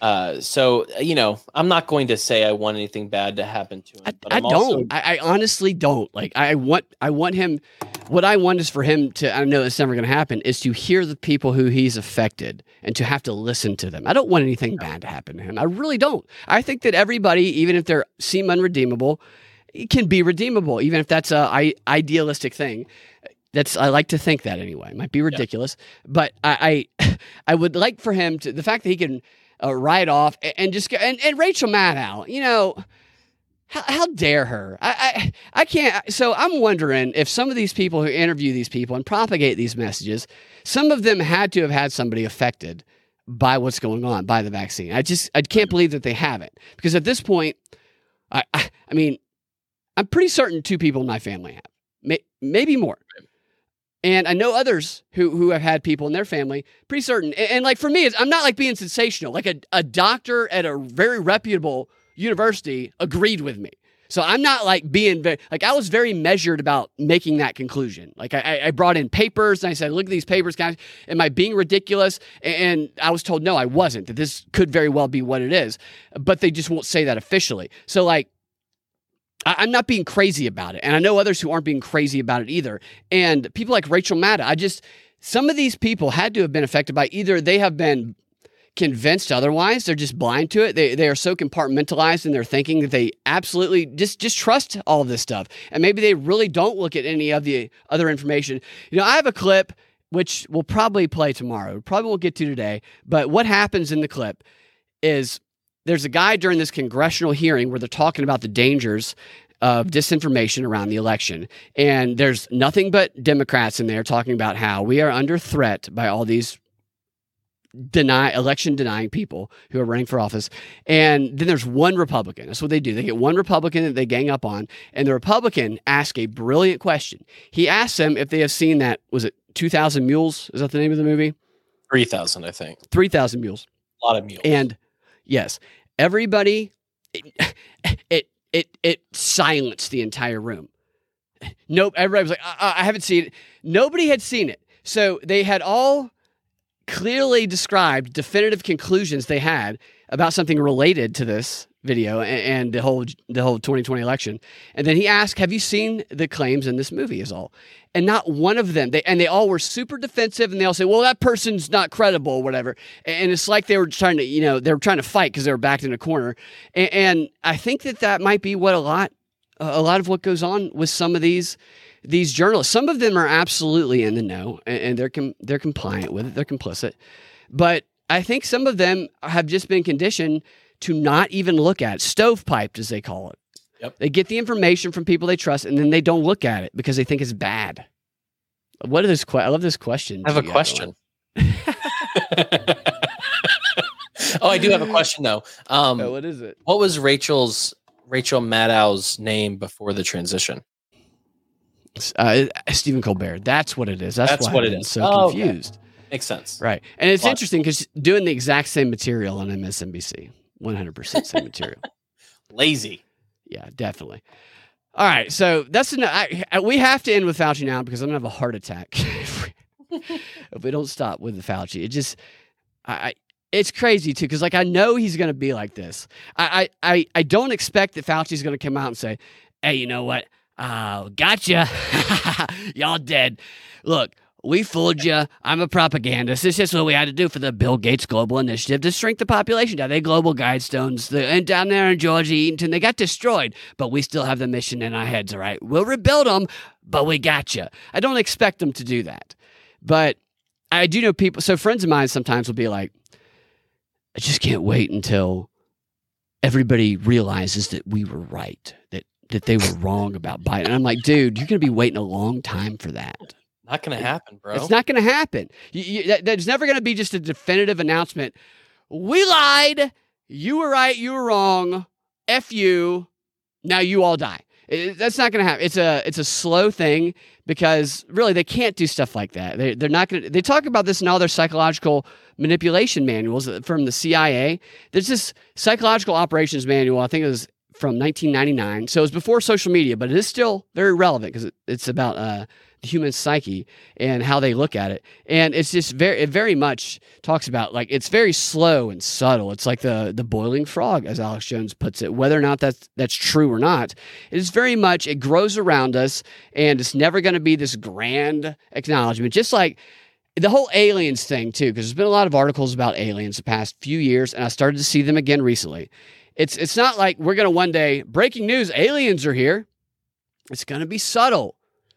Uh, so you know, I'm not going to say I want anything bad to happen to him. I, I don't. Also... I, I, honestly don't. Like I want. I want him. What I want is for him to. I know it's never going to happen. Is to hear the people who he's affected and to have to listen to them. I don't want anything bad to happen to him. I really don't. I think that everybody, even if they seem unredeemable, can be redeemable, even if that's a I, idealistic thing. That's I like to think that anyway. It might be ridiculous, yeah. but I, I I would like for him to the fact that he can uh, right off and, and just go, and, and Rachel Maddow, you know, how, how dare her? I, I I can't. So I'm wondering if some of these people who interview these people and propagate these messages, some of them had to have had somebody affected by what's going on by the vaccine. I just I can't believe that they haven't because at this point, I I, I mean, I'm pretty certain two people in my family have, May, maybe more. And I know others who, who have had people in their family, pretty certain. And, and like for me, I'm not like being sensational. Like a, a doctor at a very reputable university agreed with me. So I'm not like being very, like, I was very measured about making that conclusion. Like, I, I brought in papers and I said, look at these papers, guys. Am I being ridiculous? And I was told, no, I wasn't, that this could very well be what it is. But they just won't say that officially. So, like, I'm not being crazy about it. And I know others who aren't being crazy about it either. And people like Rachel Maddow, I just, some of these people had to have been affected by either they have been convinced otherwise. They're just blind to it. They, they are so compartmentalized in their thinking that they absolutely just, just trust all of this stuff. And maybe they really don't look at any of the other information. You know, I have a clip which we'll probably play tomorrow. Probably won't get to today. But what happens in the clip is there's a guy during this congressional hearing where they're talking about the dangers of disinformation around the election. And there's nothing but Democrats in there talking about how we are under threat by all these deny election denying people who are running for office. And then there's one Republican. That's what they do. They get one Republican that they gang up on, and the Republican asks a brilliant question. He asks them if they have seen that was it 2000 Mules? Is that the name of the movie? 3000, I think. 3000 Mules. A lot of mules. And yes, everybody it it it, it silenced the entire room. Nope, everybody was like I, I haven't seen it. Nobody had seen it. So they had all clearly described definitive conclusions they had about something related to this video and, and, the whole the whole 2020 election. And then he asked, "Have you seen the claims in this movie?" Is all, and not one of them. They and they all were super defensive, and they all say, "Well, that person's not credible, whatever." And it's like they were trying to, you know, they were trying to fight because they were backed in a corner. And, and I think that that might be what a lot, a lot of what goes on with some of these these journalists. Some of them are absolutely in the know and, they're com- they're compliant with it. They're complicit, but I think some of them have just been conditioned to not even look at it, stovepiped as they call it. Yep. They get the information from people they trust, and then they don't look at it because they think it's bad. What is this? Que- I love this question. I have a question. oh, I do have a question though. Um, oh, what is it? What was Rachel's Rachel Maddow's name before the transition? Uh, Stephen Colbert. That's what it is. That's, That's why what I'm it is. So Oh, okay. confused. Makes sense. Right. And it's interesting because doing the exact same material on MSNBC, 100% same material. Lazy. Yeah, definitely. All right. So that's enough. I, I, we have to end with Fauci now because I'm going to have a heart attack if, we, if we don't stop with the Fauci. It just, I, I it's crazy too because like I know he's going to be like this. I, I, I, I don't expect that Fauci's going to come out and say, hey, you know what? Oh, gotcha. Y'all dead. Look, we fooled you. I'm a propagandist. It's just what we had to do for the Bill Gates Global Initiative to shrink the population down. They global guidestones. And down there in Georgia, Eatonton, they got destroyed, but we still have the mission in our heads, all right? We'll rebuild them, but we got you. I don't expect them to do that. But I do know people. So friends of mine sometimes will be like, I just can't wait until everybody realizes that we were right, that that they were wrong about Biden. And I'm like, dude, you're going to be waiting a long time for that. Not gonna happen, bro. It's not going to happen. You, you, that, there's never going to be just a definitive announcement. We lied. You were right. You were wrong. F you. Now you all die. It- that's not going to happen. It's a it's a slow thing because really they can't do stuff like that. They they're not going to. They talk about this in all their psychological manipulation manuals from the CIA. There's this psychological operations manual. I think it was from 1999. So it was before social media, but it is still very relevant because it, it's about uh, the human psyche and how they look at it. And it's just very, it very much talks about like it's very slow and subtle. It's like the the boiling frog, as Alex Jones puts it. Whether or not that's that's true or not, it is very much it grows around us, and it's never going to be this grand acknowledgement. Just like the whole aliens thing too, because there's been a lot of articles about aliens the past few years, and I started to see them again recently. It's it's not like we're gonna one day breaking news, aliens are here. It's gonna be subtle.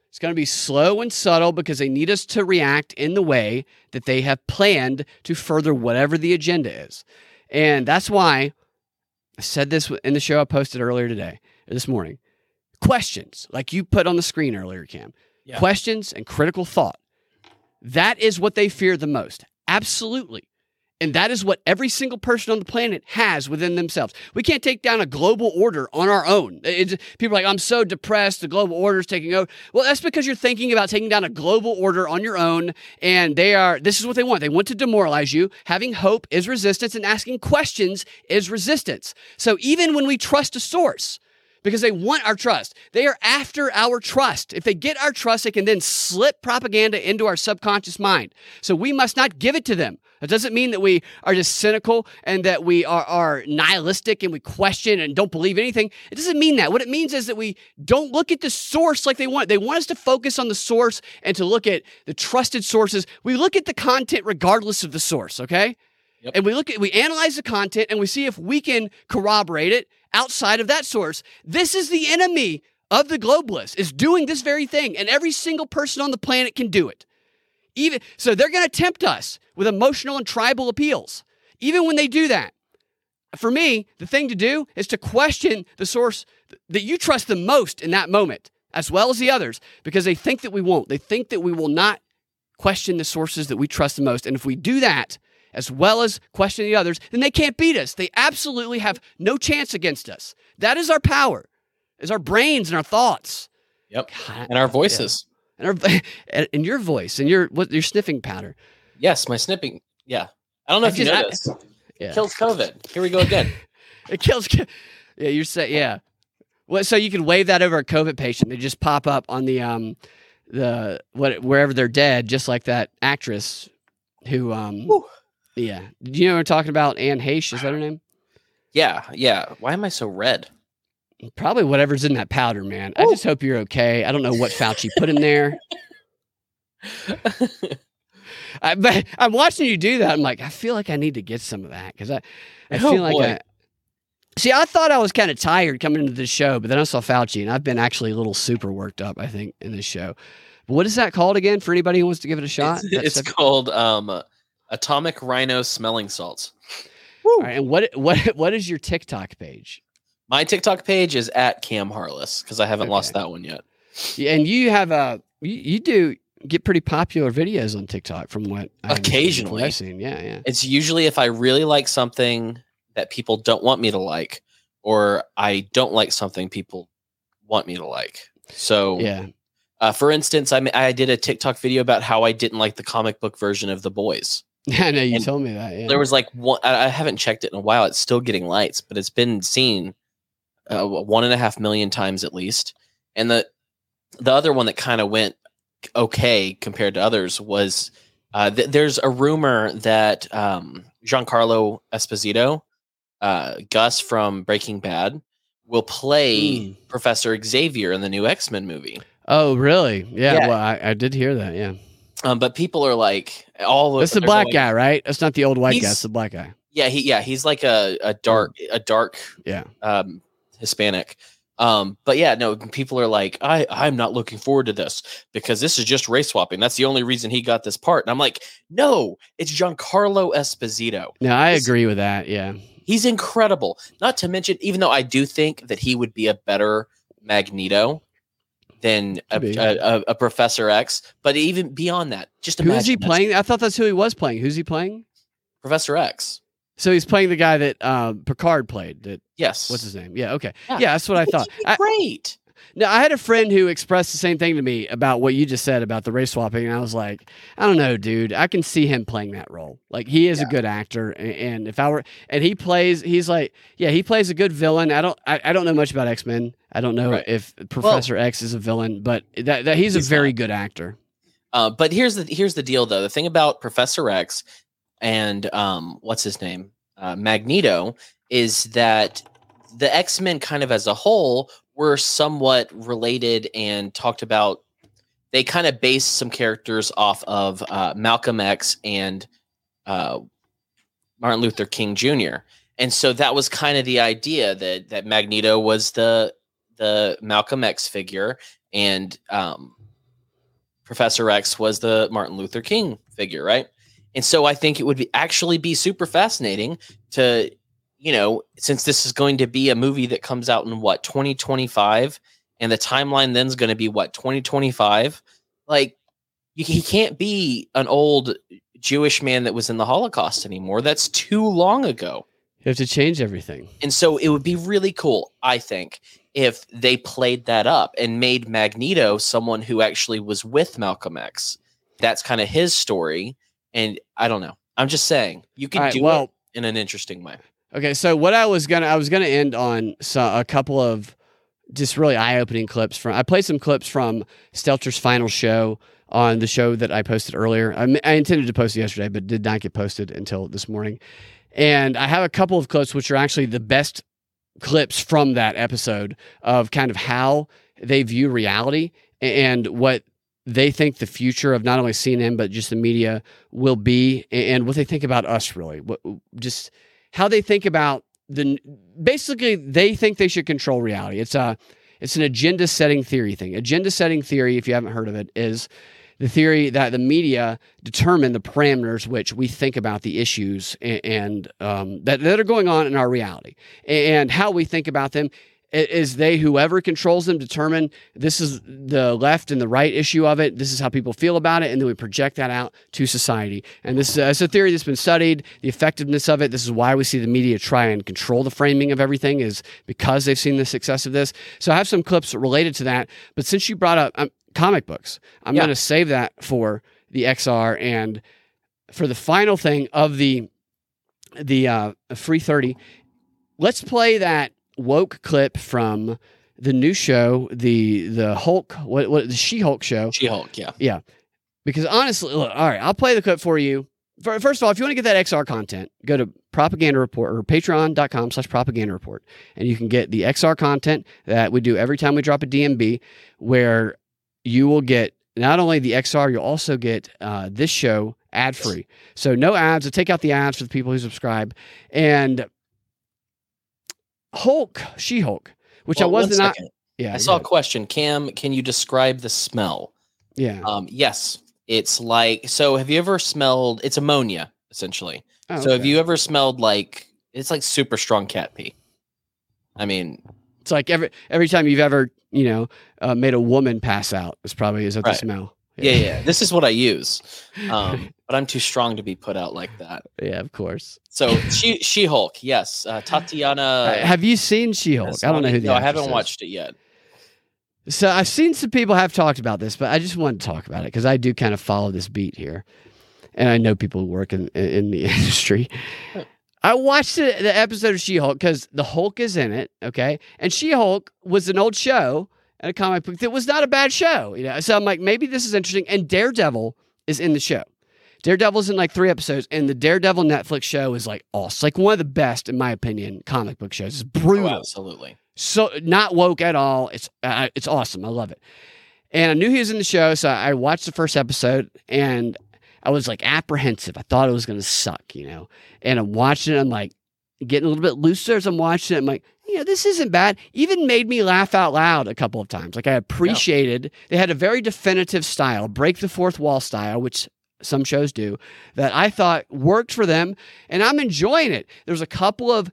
It's gonna be slow and subtle because they need us to react in the way that they have planned to further whatever the agenda is. And that's why I said this in the show I posted earlier today, this morning. Questions, like you put on the screen earlier, Cam. Yeah. Questions and critical thought. That is what they fear the most. Absolutely. And that is what every single person on the planet has within themselves. We can't take down a global order on our own. It's, people are like, I'm so depressed, the global order is taking over. Well, that's because you're thinking about taking down a global order on your own. And they are, this is what they want. They want to demoralize you. Having hope is resistance, and asking questions is resistance. So even when we trust a source, because they want our trust. They are after our trust. If they get our trust, they can then slip propaganda into our subconscious mind. So we must not give it to them. That doesn't mean that we are just cynical and that we are, are nihilistic and we question and don't believe anything. It doesn't mean that. What it means is that we don't look at the source like they want. They want us to focus on the source and to look at the trusted sources. We look at the content regardless of the source, okay? Yep. And we look at we analyze the content and we see if we can corroborate it outside of that source. This is the enemy of the globalists is doing this very thing and every single person on the planet can do it. Even so they're going to tempt us with emotional and tribal appeals. Even when they do that. For me, the thing to do is to question the source that you trust the most in that moment, as well as the others, because they think that we won't. They think that we will not question the sources that we trust the most. And if we do that, as well as question the others, then they can't beat us. They absolutely have no chance against us. That is our power, is our brains and our thoughts. Yep. God, And our voices. And, our, and, your voice and your what your sniffing pattern. Yes, my snipping. Yeah. I don't know I if you just- I- noticed. Yeah. Kills COVID. Here we go again. It kills. Yeah, you're saying yeah. Well, so you can wave that over a COVID patient. They just pop up on the um the what wherever they're dead, just like that actress who um Whew. yeah. Do you know what I'm talking about? Anne Heche, is that her name? Yeah, yeah. Why am I so red? Probably whatever's in that powder, man. I just hope you're okay. I don't know what Fauci put in there. I, but I'm watching you do that. I'm like, I feel like I need to get some of that because I, I Oh, feel like boy. I. See, I thought I was kind of tired coming into this show, but then I saw Fauci, and I've been actually a little super worked up. I think in this show. But what is that called again? For anybody who wants to give it a shot, It's, it's called um, atomic rhino smelling salts. All right, and what what what is your TikTok page? My TikTok page is at Cam Harless because I haven't lost that one yet. Yeah, And you have a you, you do get pretty popular videos on TikTok from what I understand, from Occasionally. I've seen. Yeah, yeah. It's usually if I really like something that people don't want me to like, or I don't like something people want me to like. So, Yeah. uh, for instance, I, I did a TikTok video about how I didn't like the comic book version of The Boys. I know you And told me that. Yeah. There was like one, I I haven't checked it in a while. It's still getting lights, but it's been seen uh, one and a half million times at least. And the the other one that kind of went okay compared to others was uh, th- there's a rumor that um, Giancarlo Esposito, uh, Gus from Breaking Bad, will play Mm. Professor Xavier in the new X Men movie. Oh, really? Yeah. Yeah. Well, I, I did hear that. Yeah. Um, but people are like, all That's the black like- guy, right? That's not the old white guy. It's the black guy. Yeah, he yeah he's like a a dark a dark Yeah. um Hispanic. Um, but yeah, no, people are like, I, I'm not looking forward to this because this is just race swapping. That's the only reason he got this part. And I'm like, no, it's Giancarlo Esposito. No, I agree with that. Yeah. He's incredible. Not to mention, even though I do think that he would be a better Magneto than a, a, a, a Professor X, but even beyond that, just Who is he playing? I thought that's who he was playing. Who's he playing? Professor X. So he's playing the guy that um, Picard played. That Yes. what's his name? Yeah. Okay. Yeah. Yeah, that's what I thought. be I, great. no, I had a friend who expressed the same thing to me about what you just said about the race swapping, and I was like, I don't know, dude. I can see him playing that role. Like he is a good actor, and, and if I were, and he plays, he's like, yeah, he plays a good villain. I don't, I, I don't know much about X Men. I don't know Right. if Professor X is a villain, but that, that he's, He's a very not. good actor. Uh, but here's the here's the deal though. The thing about Professor X and um, what's his name, uh, Magneto, is that the X Men kind of as a whole were somewhat related and talked about. They kind of based some characters off of uh, Malcolm X and uh, Martin Luther King Jr. And so that was kind of the idea that that Magneto was the the Malcolm X figure and um, Professor X was the Martin Luther King figure, right? And so I think it would be actually be super fascinating to, you know, since this is going to be a movie that comes out in what 2025, and the timeline then is going to be what 2025. Like, you, he can't be an old Jewish man that was in the Holocaust anymore. That's too long ago. You have to change everything. And so it would be really cool, I think, if they played that up and made Magneto someone who actually was with Malcolm X. That's kind of his story. And I don't know. I'm just saying you can right, do well, it in an interesting way. Okay, so what I was gonna I was gonna end on so, a couple of just really eye opening clips from. I played some clips from Stelter's final show on the show that I posted earlier. I, I intended to post it yesterday, but did not get posted until this morning. And I have a couple of clips which are actually the best clips from that episode of kind of how they view reality and what they think the future of not only CNN but just the media will be, and what they think about us really. What, just how they think about the basically they think they should control reality. It's a it's an agenda setting theory thing. Agenda setting theory, if you haven't heard of it, is the theory that the media determine the parameters which we think about the issues and, and um, that, that are going on in our reality and how we think about them is they whoever controls them determine this is the left and the right issue of it. This is how people feel about it. And then we project that out to society. And this is a theory that's been studied. The effectiveness of it this is why we see the media try and control the framing of everything is because they've seen the success of this. So i have some clips related to that. But since you brought up um, comic books i'm Yeah. going to save that for the xr and for the final thing of the the uh, free 30 let's play that woke clip from the new show the the hulk what, what the she-hulk show She-Hulk, yeah. Yeah. Because honestly look, all right i'll play the clip for you First of all, if you want to get that XR content, go to propaganda report or patreon.com slash propaganda report. And you can get the XR content that we do every time we drop a DNB, where you will get not only the XR, you'll also get uh, this show ad free. So no ads. To take out the ads for the people who subscribe. And Hulk, She Hulk, which Well, I was not. second. Yeah, I saw a question. Cam, can you describe the smell? yeah. Um, yes, it's like so. Have you ever smelled? It's ammonia essentially. Oh, So have you ever smelled like it's like super strong cat pee? I mean, It's like every every time you've ever you know uh, made a woman pass out, it's probably is that Right. the smell. Yeah, yeah. This is what I use, um, but I'm too strong to be put out like that. yeah, of course. So she She Hulk, yes, uh, Tatiana. Uh, have you seen She-Hulk? I don't know who the No, I haven't is. watched it yet. So I've seen some people have talked about this, but I just wanted to talk about it because I do kind of follow this beat here, and I know people who work in in the industry. I watched the, the episode of She-Hulk because the Hulk is in it, okay, and She-Hulk was an old show and a comic book that was not a bad show, you know. So I'm like, maybe this is interesting. And Daredevil is in the show. Daredevil's in like three episodes, and the Daredevil Netflix show is like awesome, like one of the best, in my opinion, comic book shows. It's brutal Oh, absolutely. so not woke at all. It's uh, it's awesome. I love it. And I knew he was in the show, so I watched the first episode, and I was like apprehensive. I thought it was going to suck, you know. And I'm watching it. I'm like getting a little bit looser as I'm watching it. I'm like, you know, this isn't bad. Even made me laugh out loud a couple of times. Like I appreciated. They had a very definitive style, break the fourth wall style, which some shows do that I thought worked for them, and I'm enjoying it. There's a couple of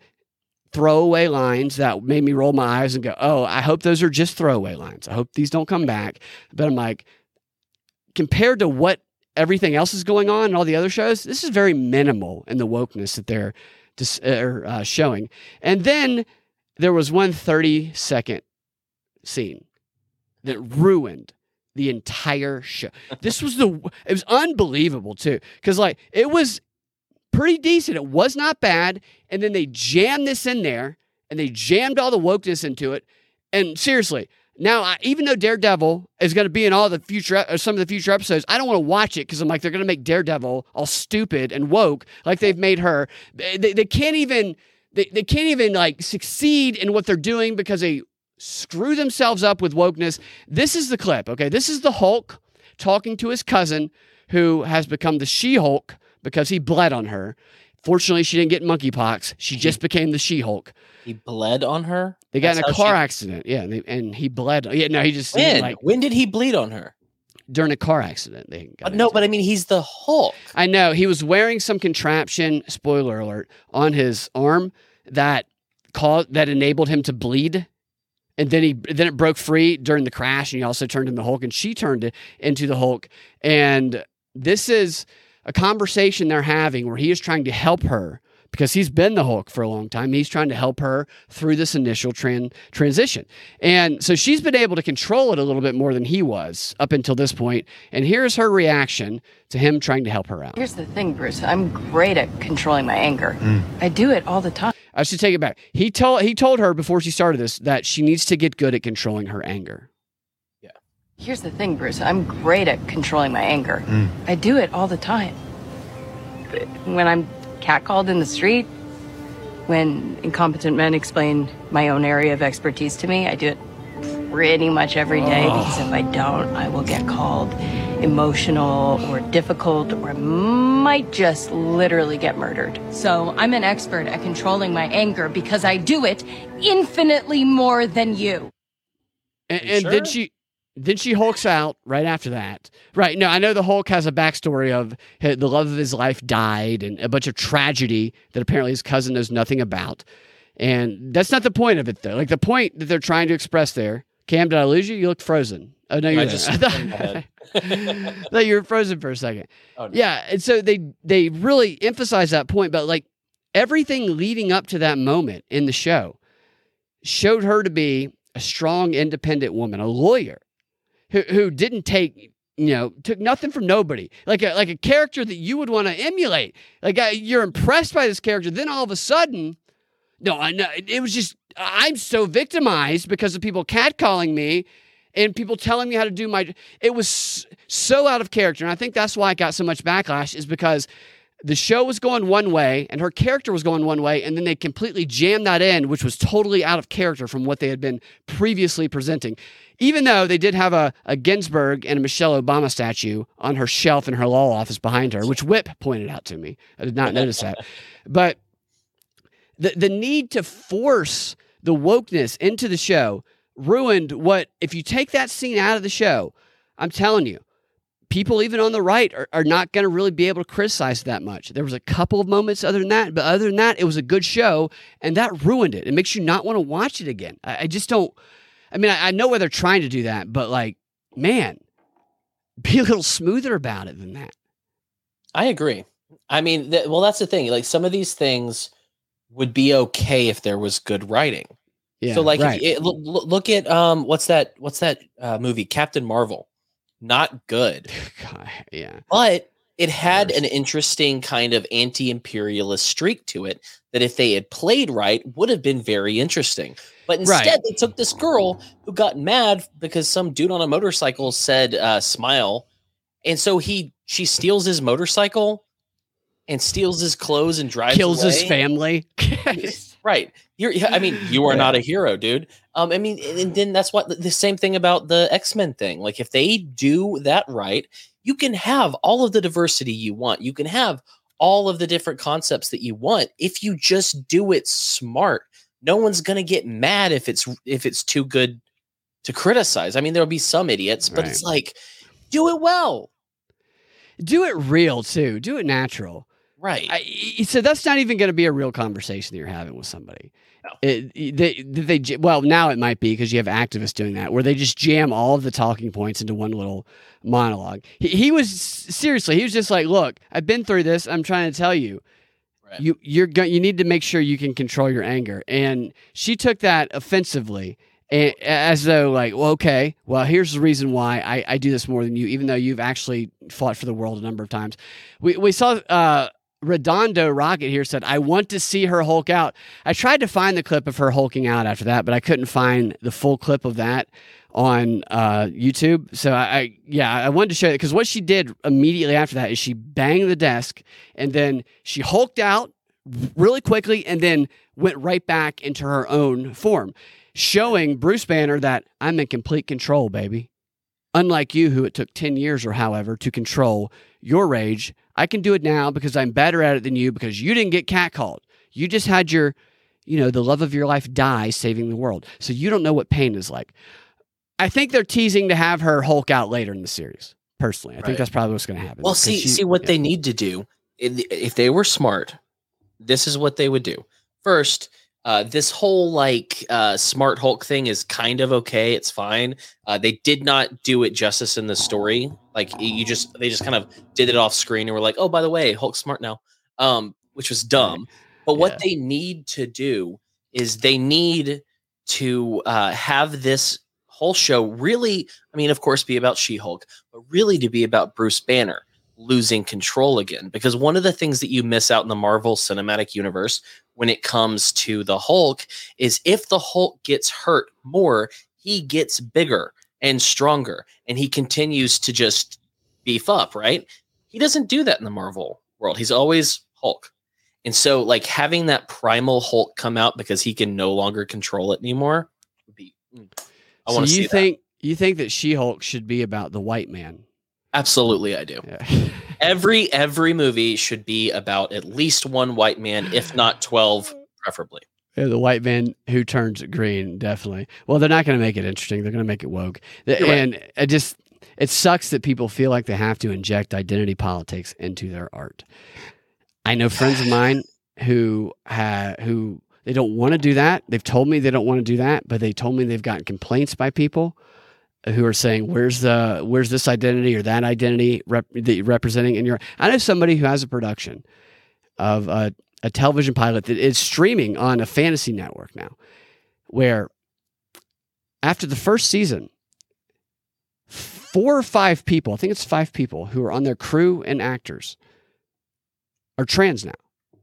throwaway lines that made me roll my eyes and go, "Oh, I hope those are just throwaway lines. I hope these don't come back." But I'm like, compared to what everything else is going on and all the other shows, this is very minimal in the wokeness that they're dis- er, uh, showing. And then there was one 30 second scene that ruined the entire show. This was the it was unbelievable too cuz like it was pretty decent. It was not bad and then they jammed this in there and they jammed all the wokeness into it. And seriously, now I, even though Daredevil is going to be in all the future or some of the future episodes, I don't want to watch it because I'm like they're going to make Daredevil all stupid and woke like they've made her. They, they, can't even they, they can't even like succeed in what they're doing because they screw themselves up with wokeness. This is the clip, okay? This is the Hulk talking to his cousin who has become the She-Hulk because he bled on her. Fortunately, she didn't get monkeypox. She just became the She-Hulk. He bled on her. They got That's in a car she- accident. Yeah, and, they, and he bled. Yeah, no, he just he, When? like when did he bleed on her? during a car accident. They got Uh, no, but I mean, he's the Hulk. I know he was wearing some contraption. Spoiler alert on his arm that caused that enabled him to bleed, and then he then it broke free during the crash, and he also turned into the Hulk, and she turned it into the Hulk. And this is a conversation they're having where he is trying to help her because he's been the Hulk for a long time. He's trying to help her through this initial tran- transition. And so she's been able to control it a little bit more than he was up until this point. And here's her reaction to him trying to help her out. Here's the thing, Bruce. I'm great at controlling my anger. Mm. I do it all the time. I should take it back. He told he told her before she started this that she needs to get good at controlling her anger. Here's the thing, Bruce. I'm great at controlling my anger. Mm. I do it all the time. But when I'm catcalled in the street, when incompetent men explain my own area of expertise to me, I do it pretty much every day oh. because if I don't, I will get called emotional or difficult or I might just literally get murdered. So I'm an expert at controlling my anger because I do it infinitely more than you. And, and then sure? she then she hulks out right after that. Right. No, I know the Hulk has a backstory of the love of his life died and a bunch of tragedy that apparently his cousin knows nothing about. And that's not the point of it, though. Like the point that they're trying to express there. Cam, did I lose you? You looked frozen. Oh no, you're just I thought. I thought you were frozen for a second. Oh, no. Yeah, and so they they really emphasize that point, but like everything leading up to that moment in the show showed her to be a strong, independent woman, a lawyer who who didn't take you know took nothing from nobody, like a like a character that you would want to emulate. Like you're impressed by this character, then all of a sudden, no, I it was just I'm so victimized because of people catcalling me and people telling me how to do my it was so out of character and i think that's why I got so much backlash is because the show was going one way and her character was going one way and then they completely jammed that in which was totally out of character from what they had been previously presenting. Even though they did have a, a ginsburg and a michelle obama statue on her shelf in her law office behind her which whip pointed out to me. I did not notice that. But the, the need to force the wokeness into the show ruined what if you take that scene out of the show i'm telling you people even on the right are, are not going to really be able to criticize that much there was a couple of moments other than that but other than that it was a good show and that ruined it it makes you not want to watch it again i, I just don't i mean I, I know why they're trying to do that but like man be a little smoother about it than that I agree. I mean, th- well, that's the thing. Like some of these things would be okay if there was good writing. yeah so, like, if right. you- look, look at um, what's that? What's that uh, movie? Captain Marvel. Not good, God, yeah. But it had an interesting kind of anti-imperialist streak to it that, if they had played right, would have been very interesting. But instead, Right. they took this girl who got mad because some dude on a motorcycle said uh, "smile," and so he she steals his motorcycle and steals his clothes and drives kills his family Right. You're I mean, you are Yeah. not a hero, dude. Um, I mean, and and then that's what the same thing about the X-Men thing. Like if they do that right, you can have all of the diversity you want. You can have all of the different concepts that you want if you just do it smart. No one's gonna get mad if it's if it's too good to criticize. I mean, there'll be some idiots, but it's like do it well. do it real too do it natural Right. I, so that's not even going to be a real conversation that you're having with somebody. No. It, they, they, well, now it might be because you have activists doing that, where they just jam all of the talking points into one little monologue. He, he was seriously, he was just like, "Look, I've been through this. I'm trying to tell you, Right. you you're go- you need to make sure you can control your anger." And she took that offensively. As though, like, well, okay, well, here's the reason why I, I do this more than you, even though you've actually fought for the world a number of times. We, we saw uh, Redondo Rocket here said, I want to see her Hulk out. I tried to find the clip of her hulking out after that, but I couldn't find the full clip of that on uh, YouTube. So I, I yeah, I wanted to show you because what she did immediately after that is she banged the desk and then she hulked out really quickly and then went right back into her own form, showing Bruce Banner that I'm in complete control, baby. Unlike you, who it took 10 years or however to control your rage, I can do it now because I'm better at it than you because you didn't get catcalled. You just had your, you know, the love of your life die saving the world. So you don't know what pain is like. I think they're teasing to have her Hulk out later in the series. Personally, I Right. think that's probably what's going to happen. Well, see, she- see what yeah. they need to do. If if they were smart, this is what they would do. First, uh, this whole like uh, smart Hulk thing is kind of okay. It's fine. Uh, they did not do it justice in the story. Like you just they just kind of did it off screen and were like, oh, by the way, Hulk's smart now, um, which was dumb. But what Yeah. they need to do is they need to uh, have this whole show really, I mean, of course, be about She Hulk, but really to be about Bruce Banner losing control again. Because one of the things that you miss out in the Marvel Cinematic Universe when it comes to the Hulk is if the Hulk gets hurt more, he gets bigger and stronger and he continues to just beef up, right? He doesn't do that in the Marvel world. He's always Hulk. And so, like having that primal Hulk come out because he can no longer control it anymore would be. mm, I so want to see. you think you think that She Hulk should be about the white man? Absolutely, I do. Yeah. Every every movie should be about at least one white man, if not twelve, preferably. Yeah, the white man who turns green, definitely. Well, they're not going to make it interesting. They're going to make it woke. You're right. and it just it sucks that people feel like they have to inject identity politics into their art. I know friends of mine who ha- who they don't want to do that. They've told me they don't want to do that, but they told me they've gotten complaints by people who are saying, "Where's the where's this identity or that identity rep- that you're representing in your?" I know somebody who has a production of a, a television pilot that is streaming on a fantasy network now, where after the first season, four or five people, I think it's five people who are on their crew and actors, are trans now.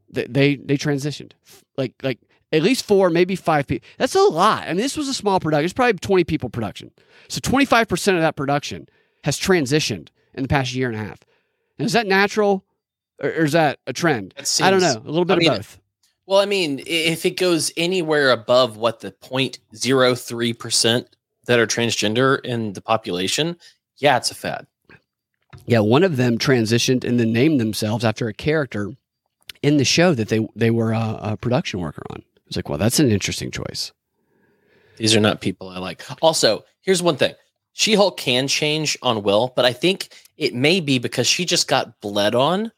They they, they transitioned like like at least four, maybe five people. That's a lot. I mean, this was a small production. It's probably twenty people production. So twenty five percent of that production has transitioned in the past year and a half. And is that natural, or, or is that a trend? That I don't know. A little bit I mean, of both. Well, I mean, if it goes anywhere above what the 0.03 percent that are transgender in the population, yeah, it's a fad. Yeah, one of them transitioned and then named themselves after a character in the show that they they were a, a production worker on. It's like, well, that's an interesting choice. These are not people I like. Also, here's one thing: She-Hulk can change on will, but I think it may be because she just got bled on,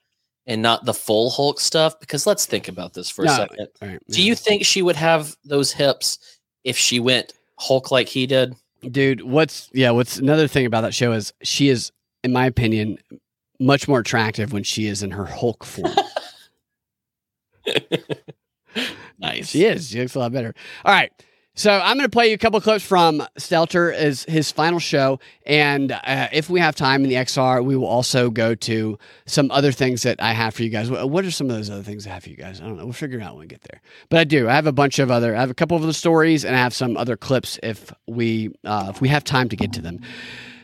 and not the full Hulk stuff. Because let's think about this for a No, second. All right, Do you think she would have those hips if she went Hulk like he did? dude? What's yeah? What's another thing about that show is she is, in my opinion, much more attractive when she is in her Hulk form. Nice. She is. She looks a lot better. All right. So I'm going to play you a couple clips from Stelter as his final show, and uh, if we have time in the XR, we will also go to some other things that I have for you guys. What are some of those other things I have for you guys? I don't know. We'll figure it out when we get there. But I do. I have a bunch of other. I have a couple of the stories, and I have some other clips if we uh, if we have time to get to them.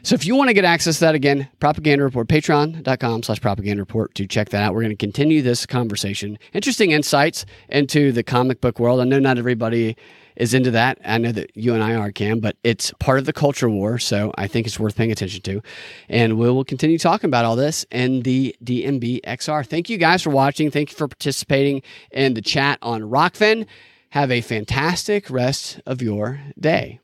So if you want to get access to that again, Propaganda Report, patreon.com slash propaganda report to check that out. We're going to continue this conversation. Interesting insights into the comic book world. I know not everybody is into that. I know that you and I are, Cam, but it's part of the culture war. So I think it's worth paying attention to. And we will continue talking about all this in the DNB XR. Thank you guys for watching. Thank you for participating in the chat on Rokfin. Have a fantastic rest of your day.